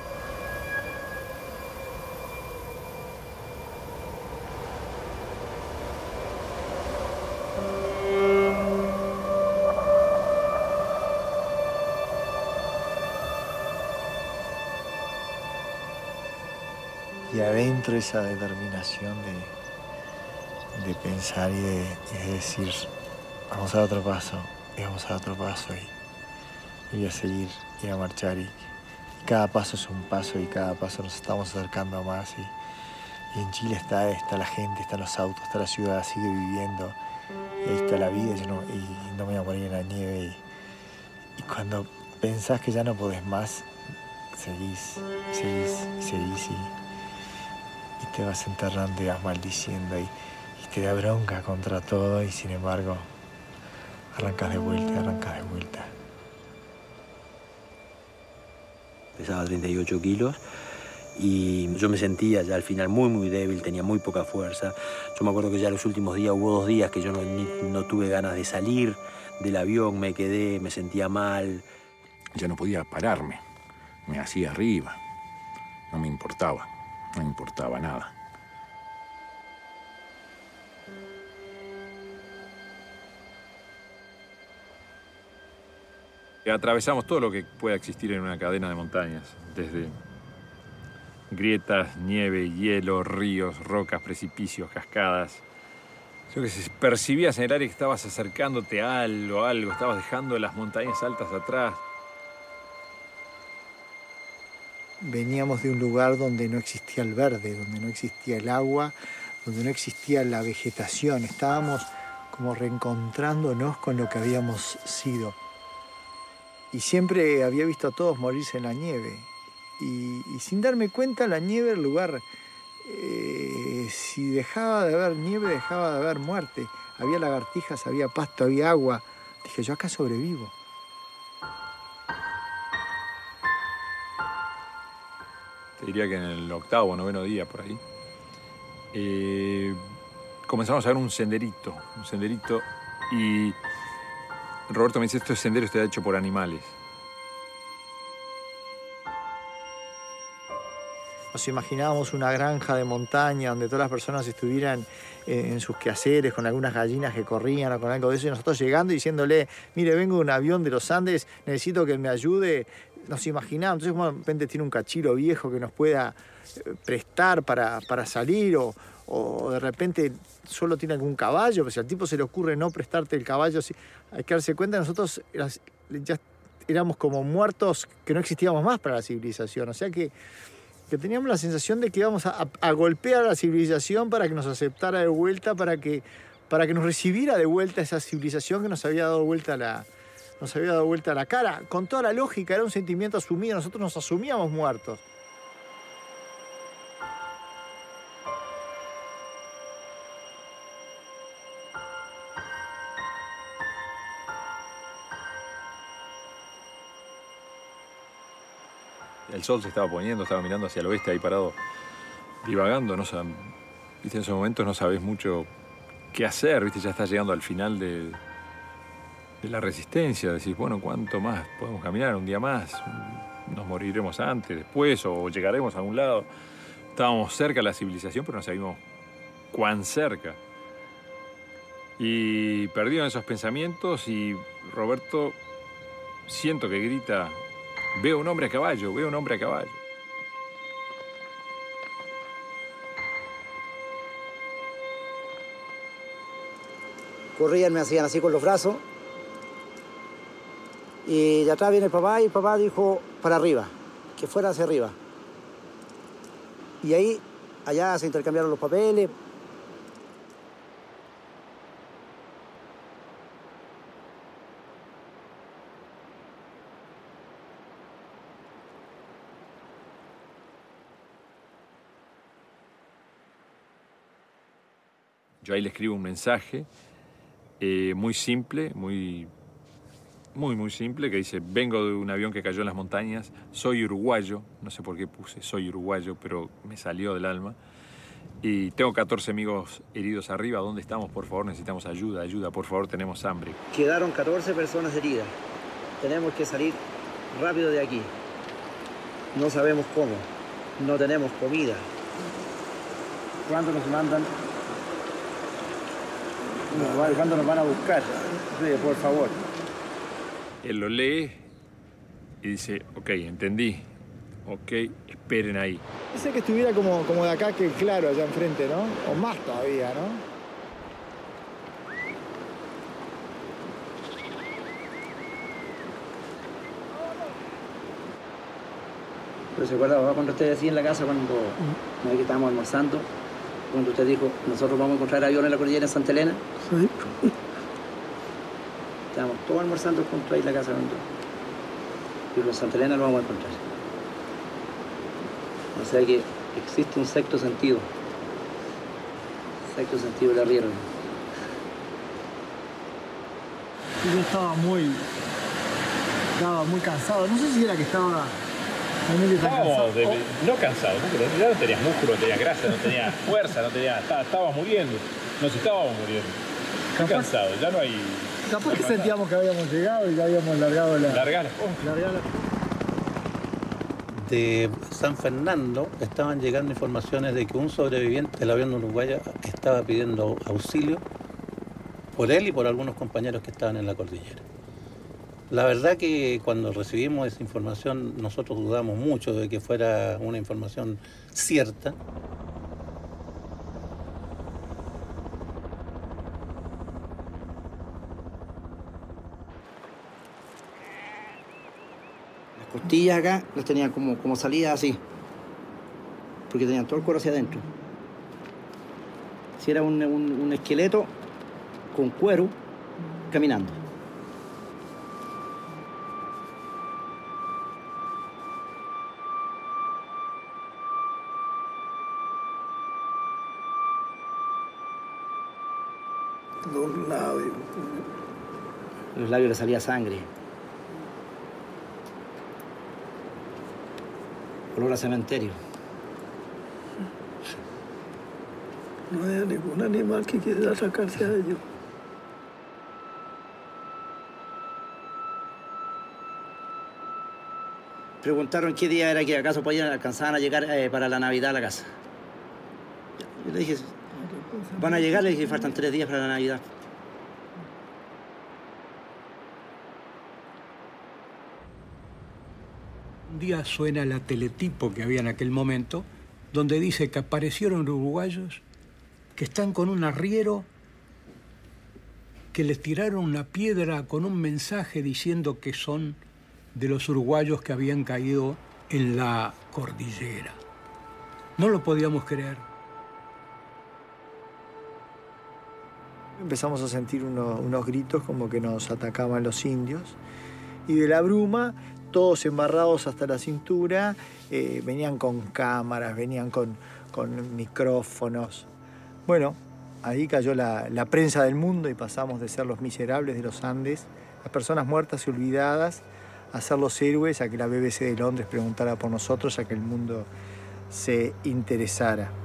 Y adentro esa determinación de, de pensar y y de decir, vamos a dar otro paso, y vamos a dar otro paso, y, y a seguir, y a marchar, y, cada paso es un paso y cada paso nos estamos acercando más. Y, y en Chile está, está la gente, están los autos, está la ciudad, sigue viviendo. Y ahí está la vida y no me voy a morir en la nieve. Y, cuando pensás que ya no podés más, seguís, seguís, seguís y, y te vas enterrando y vas maldiciendo y te da bronca contra todo y sin embargo arrancas de vuelta, arrancas de vuelta. pesaba 38 kilos y yo me sentía ya al final muy muy débil, tenía muy poca fuerza. Yo me acuerdo que ya los últimos días hubo dos días que yo no, ni- no tuve ganas de salir del avión, me quedé, me sentía mal. Ya no podía pararme, me hacía arriba, no me importaba, no me importaba nada. Atravesamos todo lo que pueda existir en una cadena de montañas, desde grietas, nieve, hielo, ríos, rocas, precipicios, cascadas. Yo que sé, percibías en el aire que estabas acercándote a algo, algo, estabas dejando las montañas altas atrás. Veníamos de un lugar donde no existía el verde, donde no existía el agua, donde no existía la vegetación. Estábamos como reencontrándonos con lo que habíamos sido. Y siempre había visto a todos morirse en la nieve. Y, sin darme cuenta, la nieve, el lugar, eh, si dejaba de haber nieve, dejaba de haber muerte. Había lagartijas, había pasto, había agua. Dije, yo acá sobrevivo. te diría que en el octavo, noveno día por ahí, eh, comenzamos a ver un senderito, un senderito, y Roberto me dice, este sendero está hecho por animales. Nos imaginábamos una granja de montaña donde todas las personas estuvieran en sus quehaceres con algunas gallinas que corrían o con algo de eso y nosotros llegando y diciéndole, mire, vengo de un avión de los Andes, necesito que me ayude. Nos imaginábamos, entonces de repente tiene un cachiro viejo que nos pueda eh, prestar para, para salir o, o de repente solo tiene algún caballo, pero si al tipo se le ocurre no prestarte el caballo, sí, hay que darse cuenta, nosotros ya éramos como muertos que no existíamos más para la civilización, o sea que que teníamos la sensación de que íbamos a golpear a la civilización para que nos aceptara de vuelta, para que, para que nos recibiera de vuelta esa civilización que nos había dado vuelta la, nos había dado vuelta la cara. Con toda la lógica, era un sentimiento asumido, nosotros nos asumíamos muertos. El sol se estaba poniendo, estaba mirando hacia el oeste ahí parado, divagando, no viste, en esos momentos no sabes mucho qué hacer, viste, ya estás llegando al final de, la resistencia, decís, bueno, ¿cuánto más podemos caminar? Un día más, nos moriremos antes, después, o llegaremos a algún lado. Estábamos cerca de la civilización, pero no sabíamos cuán cerca. Y perdido en esos pensamientos y Roberto siento que grita, veo un hombre a caballo, veo un hombre a caballo. corrían, me hacían así con los brazos. Y de atrás viene el papá y el papá dijo para arriba, que fuera hacia arriba. Y ahí, allá se intercambiaron los papeles. Yo ahí le escribo un mensaje eh, muy simple, muy, muy, muy simple, que dice, vengo de un avión que cayó en las montañas, soy uruguayo, no sé por qué puse soy uruguayo, pero me salió del alma. Y tengo 14 amigos heridos arriba, ¿dónde estamos? Por favor, necesitamos ayuda, ayuda, por favor, tenemos hambre. Quedaron 14 personas heridas. Tenemos que salir rápido de aquí. No sabemos cómo. No tenemos comida. ¿Cuándo nos mandan? ¿Cuándo nos van a buscar? Sí, por favor. Él lo lee y dice, ok, entendí, ok, esperen ahí. Dice que estuviera como, como de acá que claro allá enfrente, ¿no? O más todavía, ¿no? Pero se acuerda, papá, cuando usted decía en la casa, cuando una vez que estábamos almorzando, cuando usted dijo, nosotros vamos a encontrar avión en la cordillera en Santa Elena. Sí. Estábamos todos almorzando juntos ahí en la casa. Cuando... Y en Santa Elena lo vamos a encontrar. O sea que existe un sexto sentido. Sexto sentido del arriero. Yo estaba muy. Estaba muy cansado. No sé si era que estaba. Cansado. de- no. Pero ya no tenías músculo, no tenías grasa, no tenías fuerza, no tenías. Estábamos muriendo. Nos estábamos muriendo. Estoy cansado, ya no hay. Capaz que sentíamos que habíamos llegado y ya habíamos largado la. Largala. largado la- de San Fernando estaban llegando informaciones de que un sobreviviente del avión uruguayo estaba pidiendo auxilio por él y por algunos compañeros que estaban en la cordillera. La verdad que cuando recibimos esa información nosotros dudamos mucho de que fuera una información cierta. Las costillas acá las tenían como, como salidas así. Porque tenían todo el cuero hacia adentro. Si era un, un- un esqueleto con cuero caminando. En los labios le salía sangre. Olor a cementerio. No hay ningún animal que quiera acercarse a ellos. Preguntaron qué día era que acaso podían alcanzaban a llegar eh, para la Navidad a la casa. Yo le dije, van a llegar, le dije, faltan tres días para la Navidad. Un día suena la teletipo que había en aquel momento, donde dice que aparecieron uruguayos que están con un arriero que les tiraron una piedra con un mensaje diciendo que son de los uruguayos que habían caído en la cordillera. No lo podíamos creer. Empezamos a sentir uno- unos gritos como que nos atacaban los indios. Y de la bruma, todos embarrados hasta la cintura, eh, venían con cámaras, venían con, con micrófonos. Bueno, ahí cayó la, la prensa del mundo y pasamos de ser los miserables de los Andes, las personas muertas y olvidadas, a ser los héroes, a que la BBC de Londres preguntara por nosotros, a que el mundo se interesara.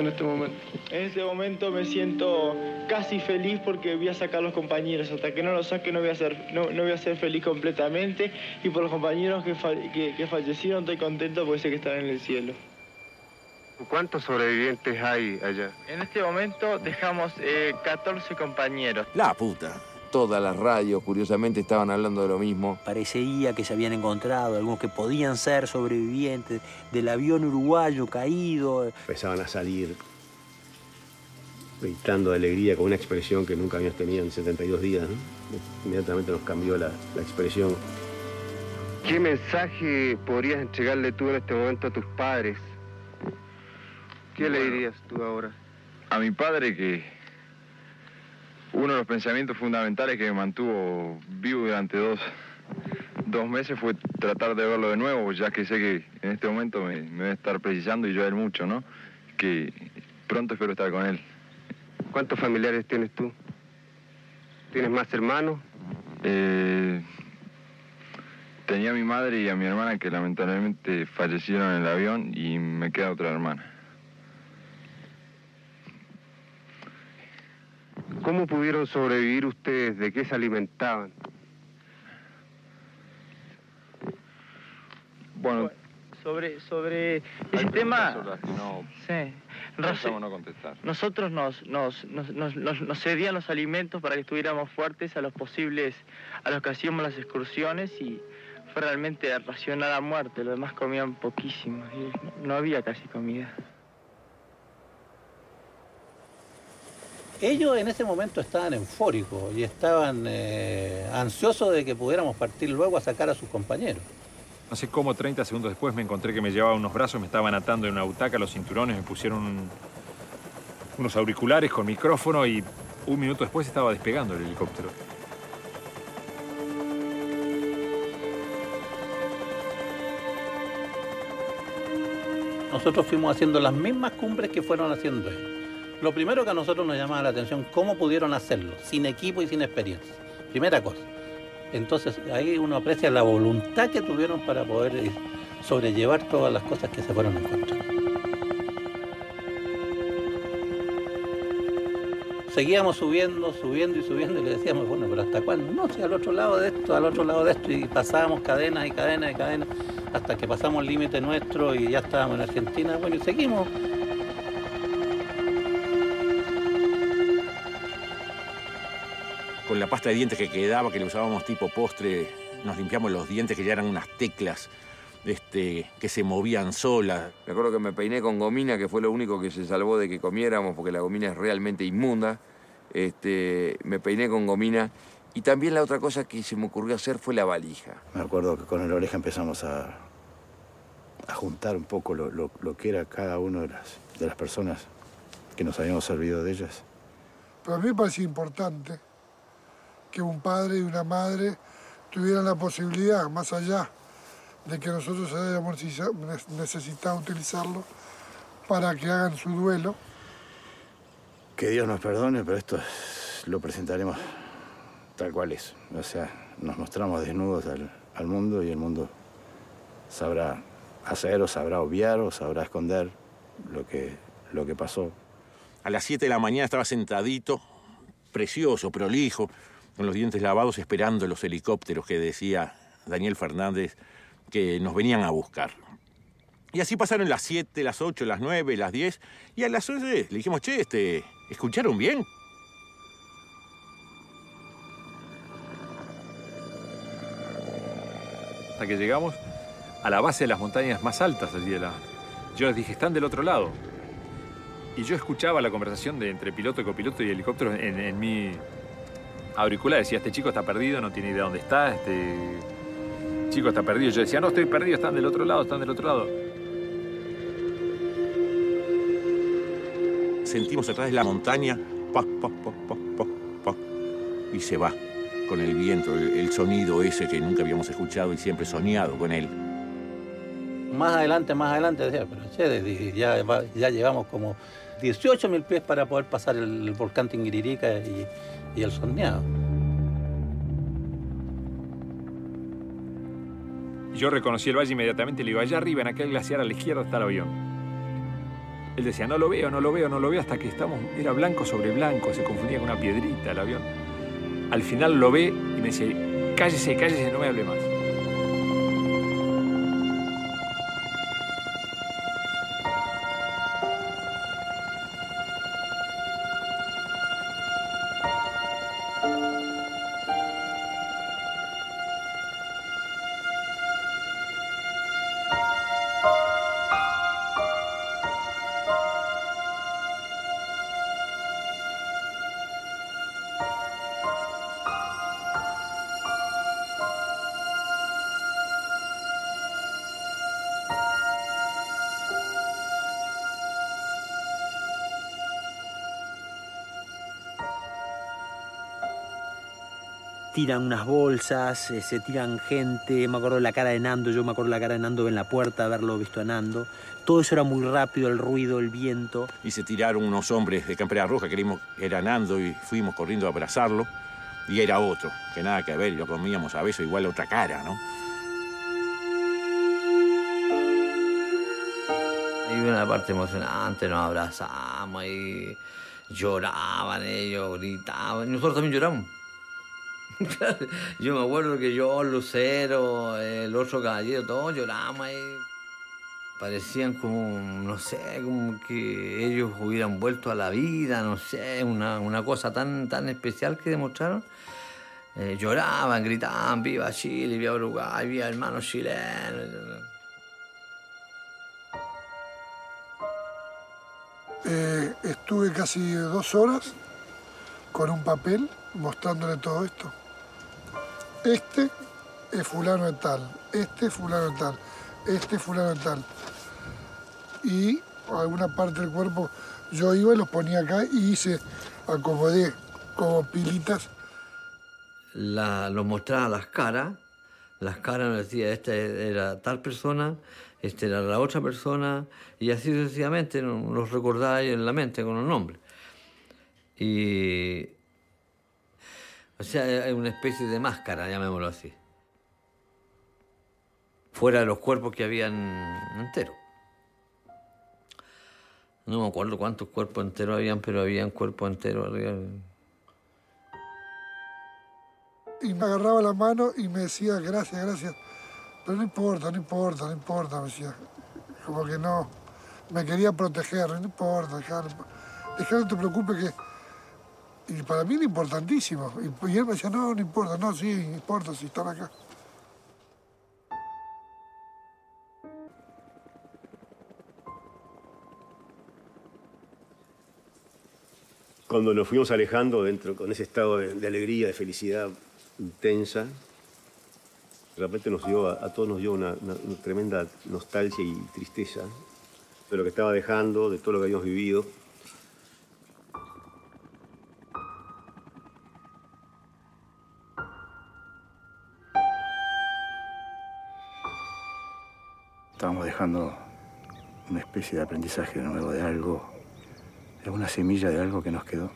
En este momento? En este momento me siento casi feliz porque voy a sacar a los compañeros. Hasta que no los saque no voy a ser, no, no voy a ser feliz completamente. Y por los compañeros que, fa- que- que fallecieron estoy contento porque sé que están en el cielo. ¿Cuántos sobrevivientes hay allá? En este momento dejamos eh, 14 compañeros. La puta. Todas las radios, curiosamente, estaban hablando de lo mismo. Parecía que se habían encontrado algunos que podían ser sobrevivientes del avión uruguayo caído. Empezaban a salir gritando de alegría con una expresión que nunca habíamos tenido en 72 días. ¿no? Inmediatamente nos cambió la, la expresión. ¿Qué mensaje podrías entregarle tú en este momento a tus padres? ¿Qué le dirías tú ahora? A mi padre que uno de los pensamientos fundamentales que me mantuvo vivo durante dos, dos meses fue tratar de verlo de nuevo, ya que sé que en este momento me, me debe estar precisando y yo a él mucho, ¿no? Que pronto espero estar con él. ¿Cuántos familiares tienes tú? ¿Tienes más hermanos? Eh, tenía a mi madre y a mi hermana que lamentablemente fallecieron en el avión y me queda otra hermana. ¿Cómo pudieron sobrevivir ustedes? ¿De qué se alimentaban? Bueno, Sobre, sobre hay ese tema... que no Sí. pensamos no contestar. Nosotros nos, nos, nos, nos, cedían los alimentos para que estuviéramos fuertes a los posibles, a los que hacíamos las excursiones y fue realmente racionada a muerte, los demás comían poquísimo, y no, no había casi comida. Ellos en ese momento estaban eufóricos y estaban eh, ansiosos de que pudiéramos partir luego a sacar a sus compañeros. No sé cómo 30 segundos después me encontré que me llevaba unos brazos, me estaban atando en una butaca los cinturones, me pusieron un- unos auriculares con micrófono y un minuto después estaba despegando el helicóptero. Nosotros fuimos haciendo las mismas cumbres que fueron haciendo ellos. Lo primero que a nosotros nos llamaba la atención, cómo pudieron hacerlo, sin equipo y sin experiencia. Primera cosa. Entonces ahí uno aprecia la voluntad que tuvieron para poder eh, sobrellevar todas las cosas que se fueron encontrando. Seguíamos subiendo, subiendo y subiendo y le decíamos, bueno, pero ¿hasta cuándo? No, si al otro lado de esto, al otro lado de esto, y pasábamos cadenas y cadenas y cadenas hasta que pasamos el límite nuestro y ya estábamos en Argentina, bueno, y seguimos. Con la pasta de dientes que quedaba, que le usábamos tipo postre, nos limpiamos los dientes, que ya eran unas teclas este, que se movían solas. Me acuerdo que me peiné con gomina, que fue lo único que se salvó de que comiéramos, porque la gomina es realmente inmunda. Este, me peiné con gomina. Y también la otra cosa que se me ocurrió hacer fue la valija. Me acuerdo que con el oreja empezamos a, a juntar un poco lo, lo- lo que era cada una de las, de las personas que nos habíamos servido de ellas. Pero a mí me parecía importante que un padre y una madre tuvieran la posibilidad, más allá de que nosotros hayamos necesita- necesitado utilizarlo para que hagan su duelo. Que Dios nos perdone, pero esto es- lo presentaremos tal cual es. O sea, nos mostramos desnudos al, al mundo y el mundo sabrá hacer o sabrá obviar o sabrá esconder lo que, lo que pasó. A las 7 de la mañana estaba sentadito, precioso, prolijo, con los dientes lavados, esperando los helicópteros que decía Daniel Fernández que nos venían a buscar. Y así pasaron las 7, las 8, las 9, las 10, y a las 11 le dijimos, che, este, ¿escucharon bien? Hasta que llegamos a la base de las montañas más altas allí de la... Yo les dije, están del otro lado. Y yo escuchaba la conversación de entre piloto copiloto y helicóptero en, en mi auricular. Decía, este chico está perdido, no tiene idea dónde está, este chico está perdido. Yo decía, no, estoy perdido, están del otro lado, están del otro lado. Sentimos atrás de la montaña, pa, pa, pa, pa, pa, pa, y se va con el viento, el, el sonido ese que nunca habíamos escuchado y siempre soñado con él. Más adelante, más adelante, decía, pero che, ya, ya llevamos como 18 mil pies para poder pasar el, volcán Tinguiririca y, y el Soñado. Y yo reconocí el valle inmediatamente le digo, allá arriba, en aquel glaciar a la izquierda está el avión. Él decía, no lo veo, no lo veo, no lo veo, hasta que estamos, era blanco sobre blanco, se confundía con una piedrita el avión. Al final lo ve y me dice, cállese, cállese, no me hable más. Tiran unas bolsas, eh, se tiran gente, me acuerdo de la cara de Nando, yo me acuerdo de la cara de Nando en la puerta, haberlo visto a Nando. Todo eso era muy rápido, el ruido, el viento. Y se tiraron unos hombres de campera roja, creímos que era Nando y fuimos corriendo a abrazarlo. Y era otro, que nada que ver, y lo comíamos a beso igual otra cara, ¿no? Hay una parte emocionante, nos abrazamos y lloraban ellos, gritaban. Y nosotros también lloramos. Yo me acuerdo que yo, Lucero, el otro caballero, todos lloramos ahí. Parecían como, no sé, como que ellos hubieran vuelto a la vida, no sé, una, una cosa tan, tan especial que demostraron. Eh, lloraban, gritaban, viva Chile, viva Uruguay, viva hermanos chilenos. Eh, estuve casi dos horas con un papel mostrándole todo esto. Este es fulano de tal, este es fulano de tal, este es fulano de tal. Y alguna parte del cuerpo yo iba y los ponía acá y hice, acomodé como pilitas. La, lo mostraba las caras, las caras me decía, esta era tal persona, esta era la otra persona, y así sucesivamente los recordáis en la mente con los nombres. Y. O sea, es una especie de máscara, llamémoslo así. Fuera de los cuerpos que habían enteros. No me acuerdo cuántos cuerpos enteros habían, pero habían cuerpos enteros arriba. Y me agarraba la mano y me decía, gracias, gracias. Pero no importa, no importa, no importa, me decía. Como que no, me quería proteger, no importa, dejar, dejar, no te preocupes que... Y para mí era importantísimo. Y, él me decía, no, no importa, no, sí, importa, si están acá. Cuando nos fuimos alejando dentro, con ese estado de, alegría, de felicidad intensa, de repente nos dio, a, todos nos dio una tremenda nostalgia y tristeza de lo que estaba dejando, de todo lo que habíamos vivido. Estábamos dejando una especie de aprendizaje nuevo de algo, de una semilla de algo que nos quedó.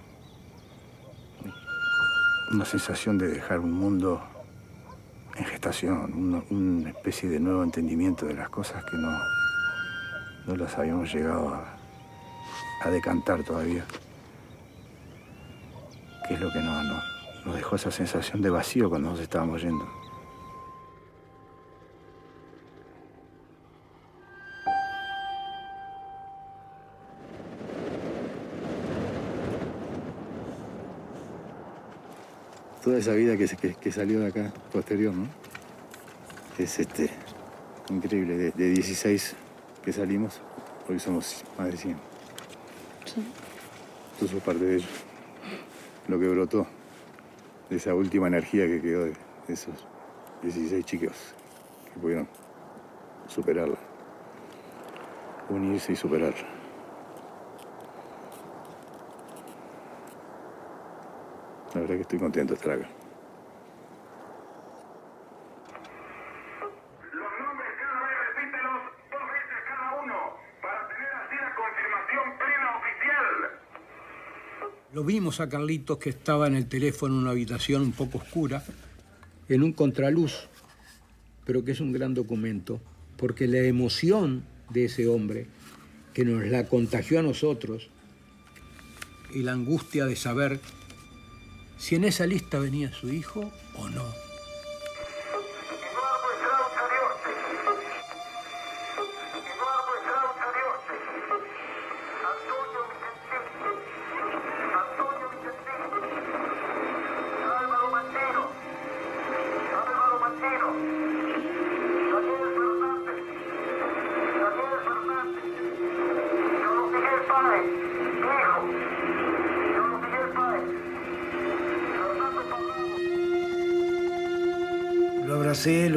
Una sensación de dejar un mundo en gestación, una, especie de nuevo entendimiento de las cosas que no, no las habíamos llegado a, decantar todavía. ¿Qué es lo que no- nos dejó esa sensación de vacío cuando nos estábamos yendo? Toda esa vida que, se- que- que salió de acá, posterior, ¿no? Es este, increíble. De, de 16 que salimos, hoy somos más de 100. Tú sos parte de ello. Lo que brotó de esa última energía que quedó de, de esos 16 chicos que pudieron superarla. Unirse y superarla. La verdad que estoy contento de estar acá. Lo vimos a Carlitos que estaba en el teléfono en una habitación un poco oscura, en un contraluz, pero que es un gran documento, porque la emoción de ese hombre, que nos la contagió a nosotros, y la angustia de saber si en esa lista venía su hijo o no.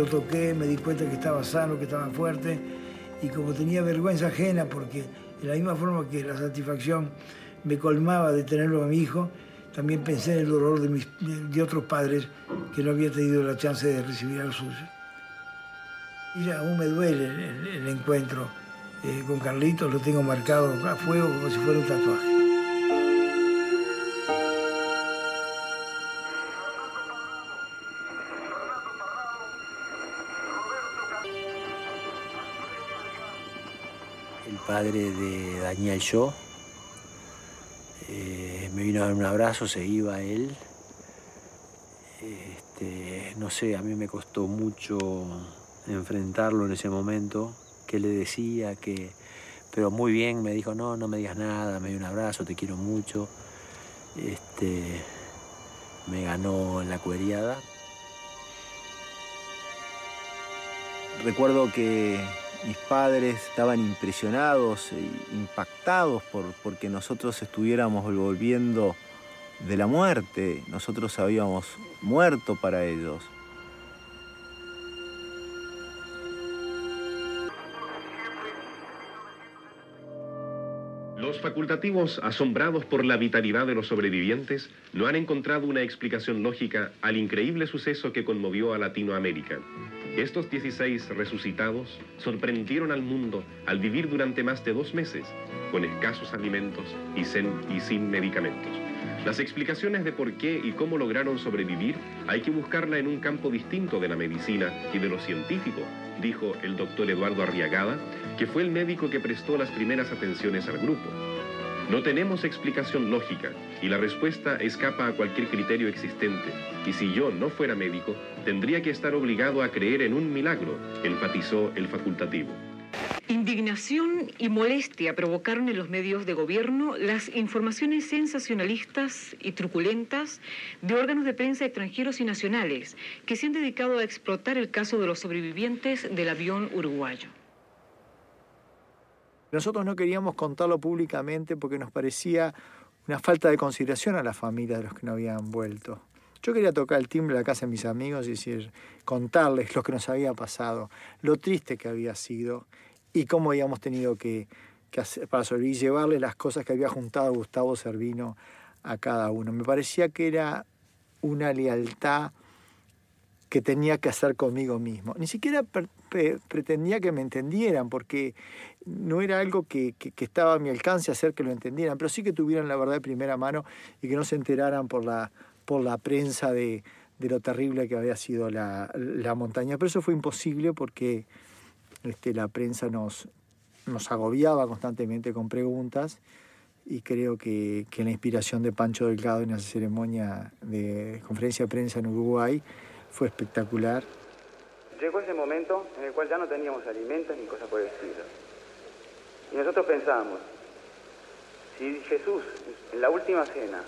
Toqué, me di cuenta que estaba sano, que estaba fuerte. Y como tenía vergüenza ajena, porque de la misma forma que la satisfacción me colmaba de tenerlo a mi hijo, también pensé en el dolor de, mis, de, otros padres que no había tenido la chance de recibir a los suyos. Y aún me duele el, el- el encuentro eh, con Carlitos, lo tengo marcado a fuego como si fuera un tatuaje. De Daniel Yo. Eh, me vino a dar un abrazo, se iba él. Este, no sé, a mí me costó mucho enfrentarlo en ese momento, qué le decía, que, pero muy bien, me dijo, no, no me digas nada, me dio un abrazo, te quiero mucho. Este, me ganó en la cueriada. Recuerdo que mis padres estaban impresionados e impactados por porque nosotros estuviéramos volviendo de la muerte. Nosotros habíamos muerto para ellos. Los facultativos, asombrados por la vitalidad de los sobrevivientes, no han encontrado una explicación lógica al increíble suceso que conmovió a Latinoamérica. Estos 16 resucitados sorprendieron al mundo al vivir durante más de dos meses, con escasos alimentos y, sin medicamentos. Las explicaciones de por qué y cómo lograron sobrevivir hay que buscarla en un campo distinto de la medicina y de lo científico, dijo el doctor Eduardo Arriagada, que fue el médico que prestó las primeras atenciones al grupo. No tenemos explicación lógica y la respuesta escapa a cualquier criterio existente. Y si yo no fuera médico, tendría que estar obligado a creer en un milagro, enfatizó el facultativo. Indignación y molestia provocaron en los medios de gobierno las informaciones sensacionalistas y truculentas de órganos de prensa extranjeros y nacionales que se han dedicado a explotar el caso de los sobrevivientes del avión uruguayo. Nosotros no queríamos contarlo públicamente porque nos parecía una falta de consideración a las familias de los que no habían vuelto. Yo quería tocar el timbre de la casa de mis amigos y decir, contarles lo que nos había pasado, lo triste que había sido y cómo habíamos tenido que, hacer para sobrevivir, llevarle las cosas que había juntado Gustavo Servino a cada uno. Me parecía que era una lealtad que tenía que hacer conmigo mismo. Ni siquiera pretendía que me entendieran, porque no era algo que, estaba a mi alcance hacer que lo entendieran, pero sí que tuvieran la verdad de primera mano y que no se enteraran por la, por la prensa de, de lo terrible que había sido la, la montaña. Pero eso fue imposible porque este, la prensa nos, nos agobiaba constantemente con preguntas y creo que, que, la inspiración de Pancho Delgado en esa ceremonia de conferencia de prensa en Uruguay fue espectacular. Llegó ese momento en el cual ya no teníamos alimentos ni cosas por el estilo. Y nosotros pensamos, si Jesús en la última cena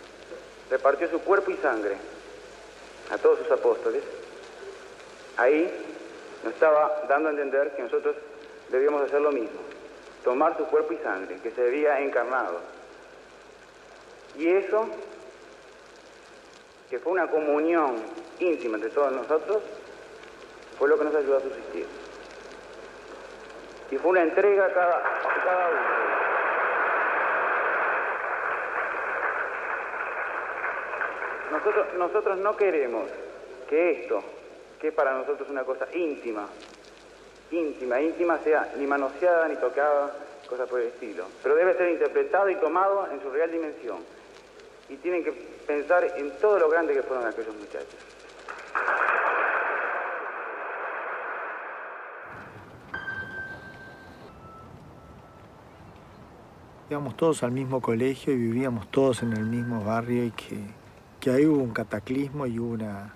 repartió su cuerpo y sangre a todos sus apóstoles, ahí nos estaba dando a entender que nosotros debíamos hacer lo mismo, tomar su cuerpo y sangre, que se había encarnado. Y eso, que fue una comunión íntima entre todos nosotros, fue lo que nos ayudó a subsistir. Y fue una entrega a cada, a cada uno. Nosotros, nosotros no queremos que esto que para nosotros una cosa íntima, íntima, íntima, sea ni manoseada ni tocada, cosa por el estilo. Pero debe ser interpretado y tomado en su real dimensión. Y tienen que pensar en todo lo grande que fueron aquellos muchachos. Íbamos todos al mismo colegio y vivíamos todos en el mismo barrio y que, que ahí hubo un cataclismo y una,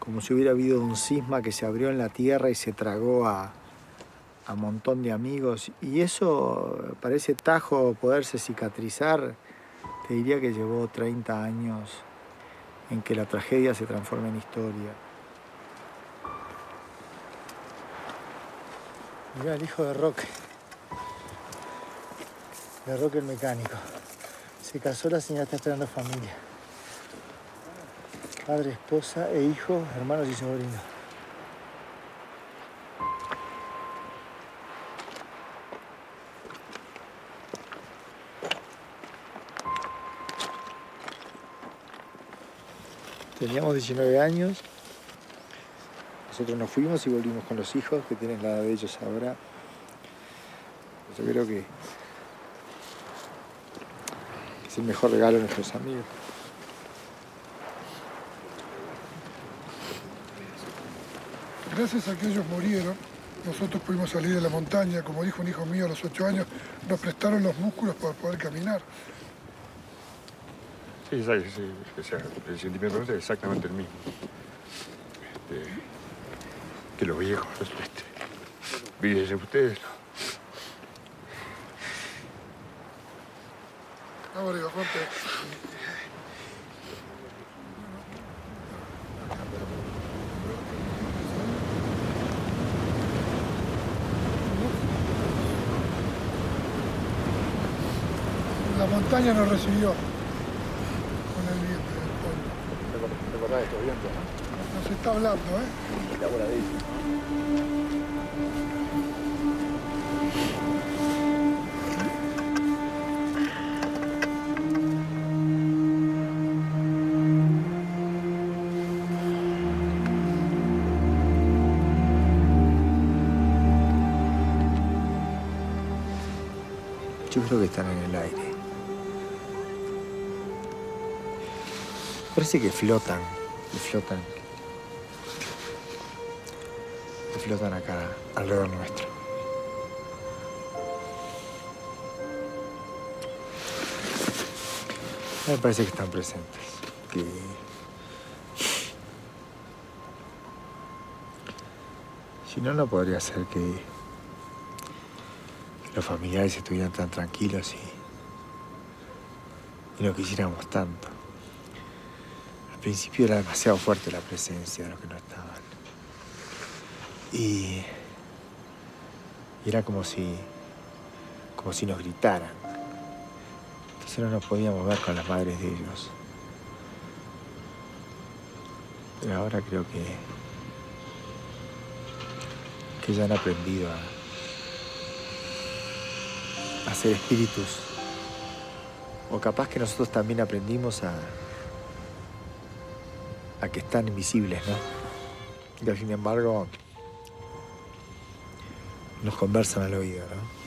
como si hubiera habido un cisma que se abrió en la tierra y se tragó a, un montón de amigos. Y eso parece tajo poderse cicatrizar. Te diría que llevó 30 años en que la tragedia se transforma en historia. Mirá el hijo de Roque. De Roque el mecánico. Se casó, la señora está esperando familia padre, esposa e hijo, hermanos y sobrinos. Teníamos 19 años. Nosotros nos fuimos y volvimos con los hijos que tienen la edad de ellos ahora. Yo creo que es el mejor regalo de nuestros amigos. gracias a que ellos murieron, nosotros pudimos salir de la montaña, como dijo un hijo mío a los ocho años, nos prestaron los músculos para poder caminar. Sí, sí, sí, el sentimiento es exactamente el mismo. Este, que los viejos, este, ustedes. Vamos arriba, montaña nos recibió con el viento del pueblo. ¿Te acordás de estos vientos, no? Nos está hablando, ¿eh? Ellos. Yo creo que están en el aire. Parece que flotan, flotan. Flotan acá, alrededor nuestro. Me parece que están presentes. Que si no, no podría ser que, que los familiares estuvieran tan tranquilos y, y no quisiéramos tanto. Al principio era demasiado fuerte la presencia de los que no estaban. Y, y era como si, como si nos gritaran. Entonces no nos podíamos ver con las madres de ellos. Pero ahora creo que, que ya han aprendido a, a ser espíritus. O capaz que nosotros también aprendimos a, a que están invisibles, ¿no? Que sin embargo nos conversan al oído, ¿no?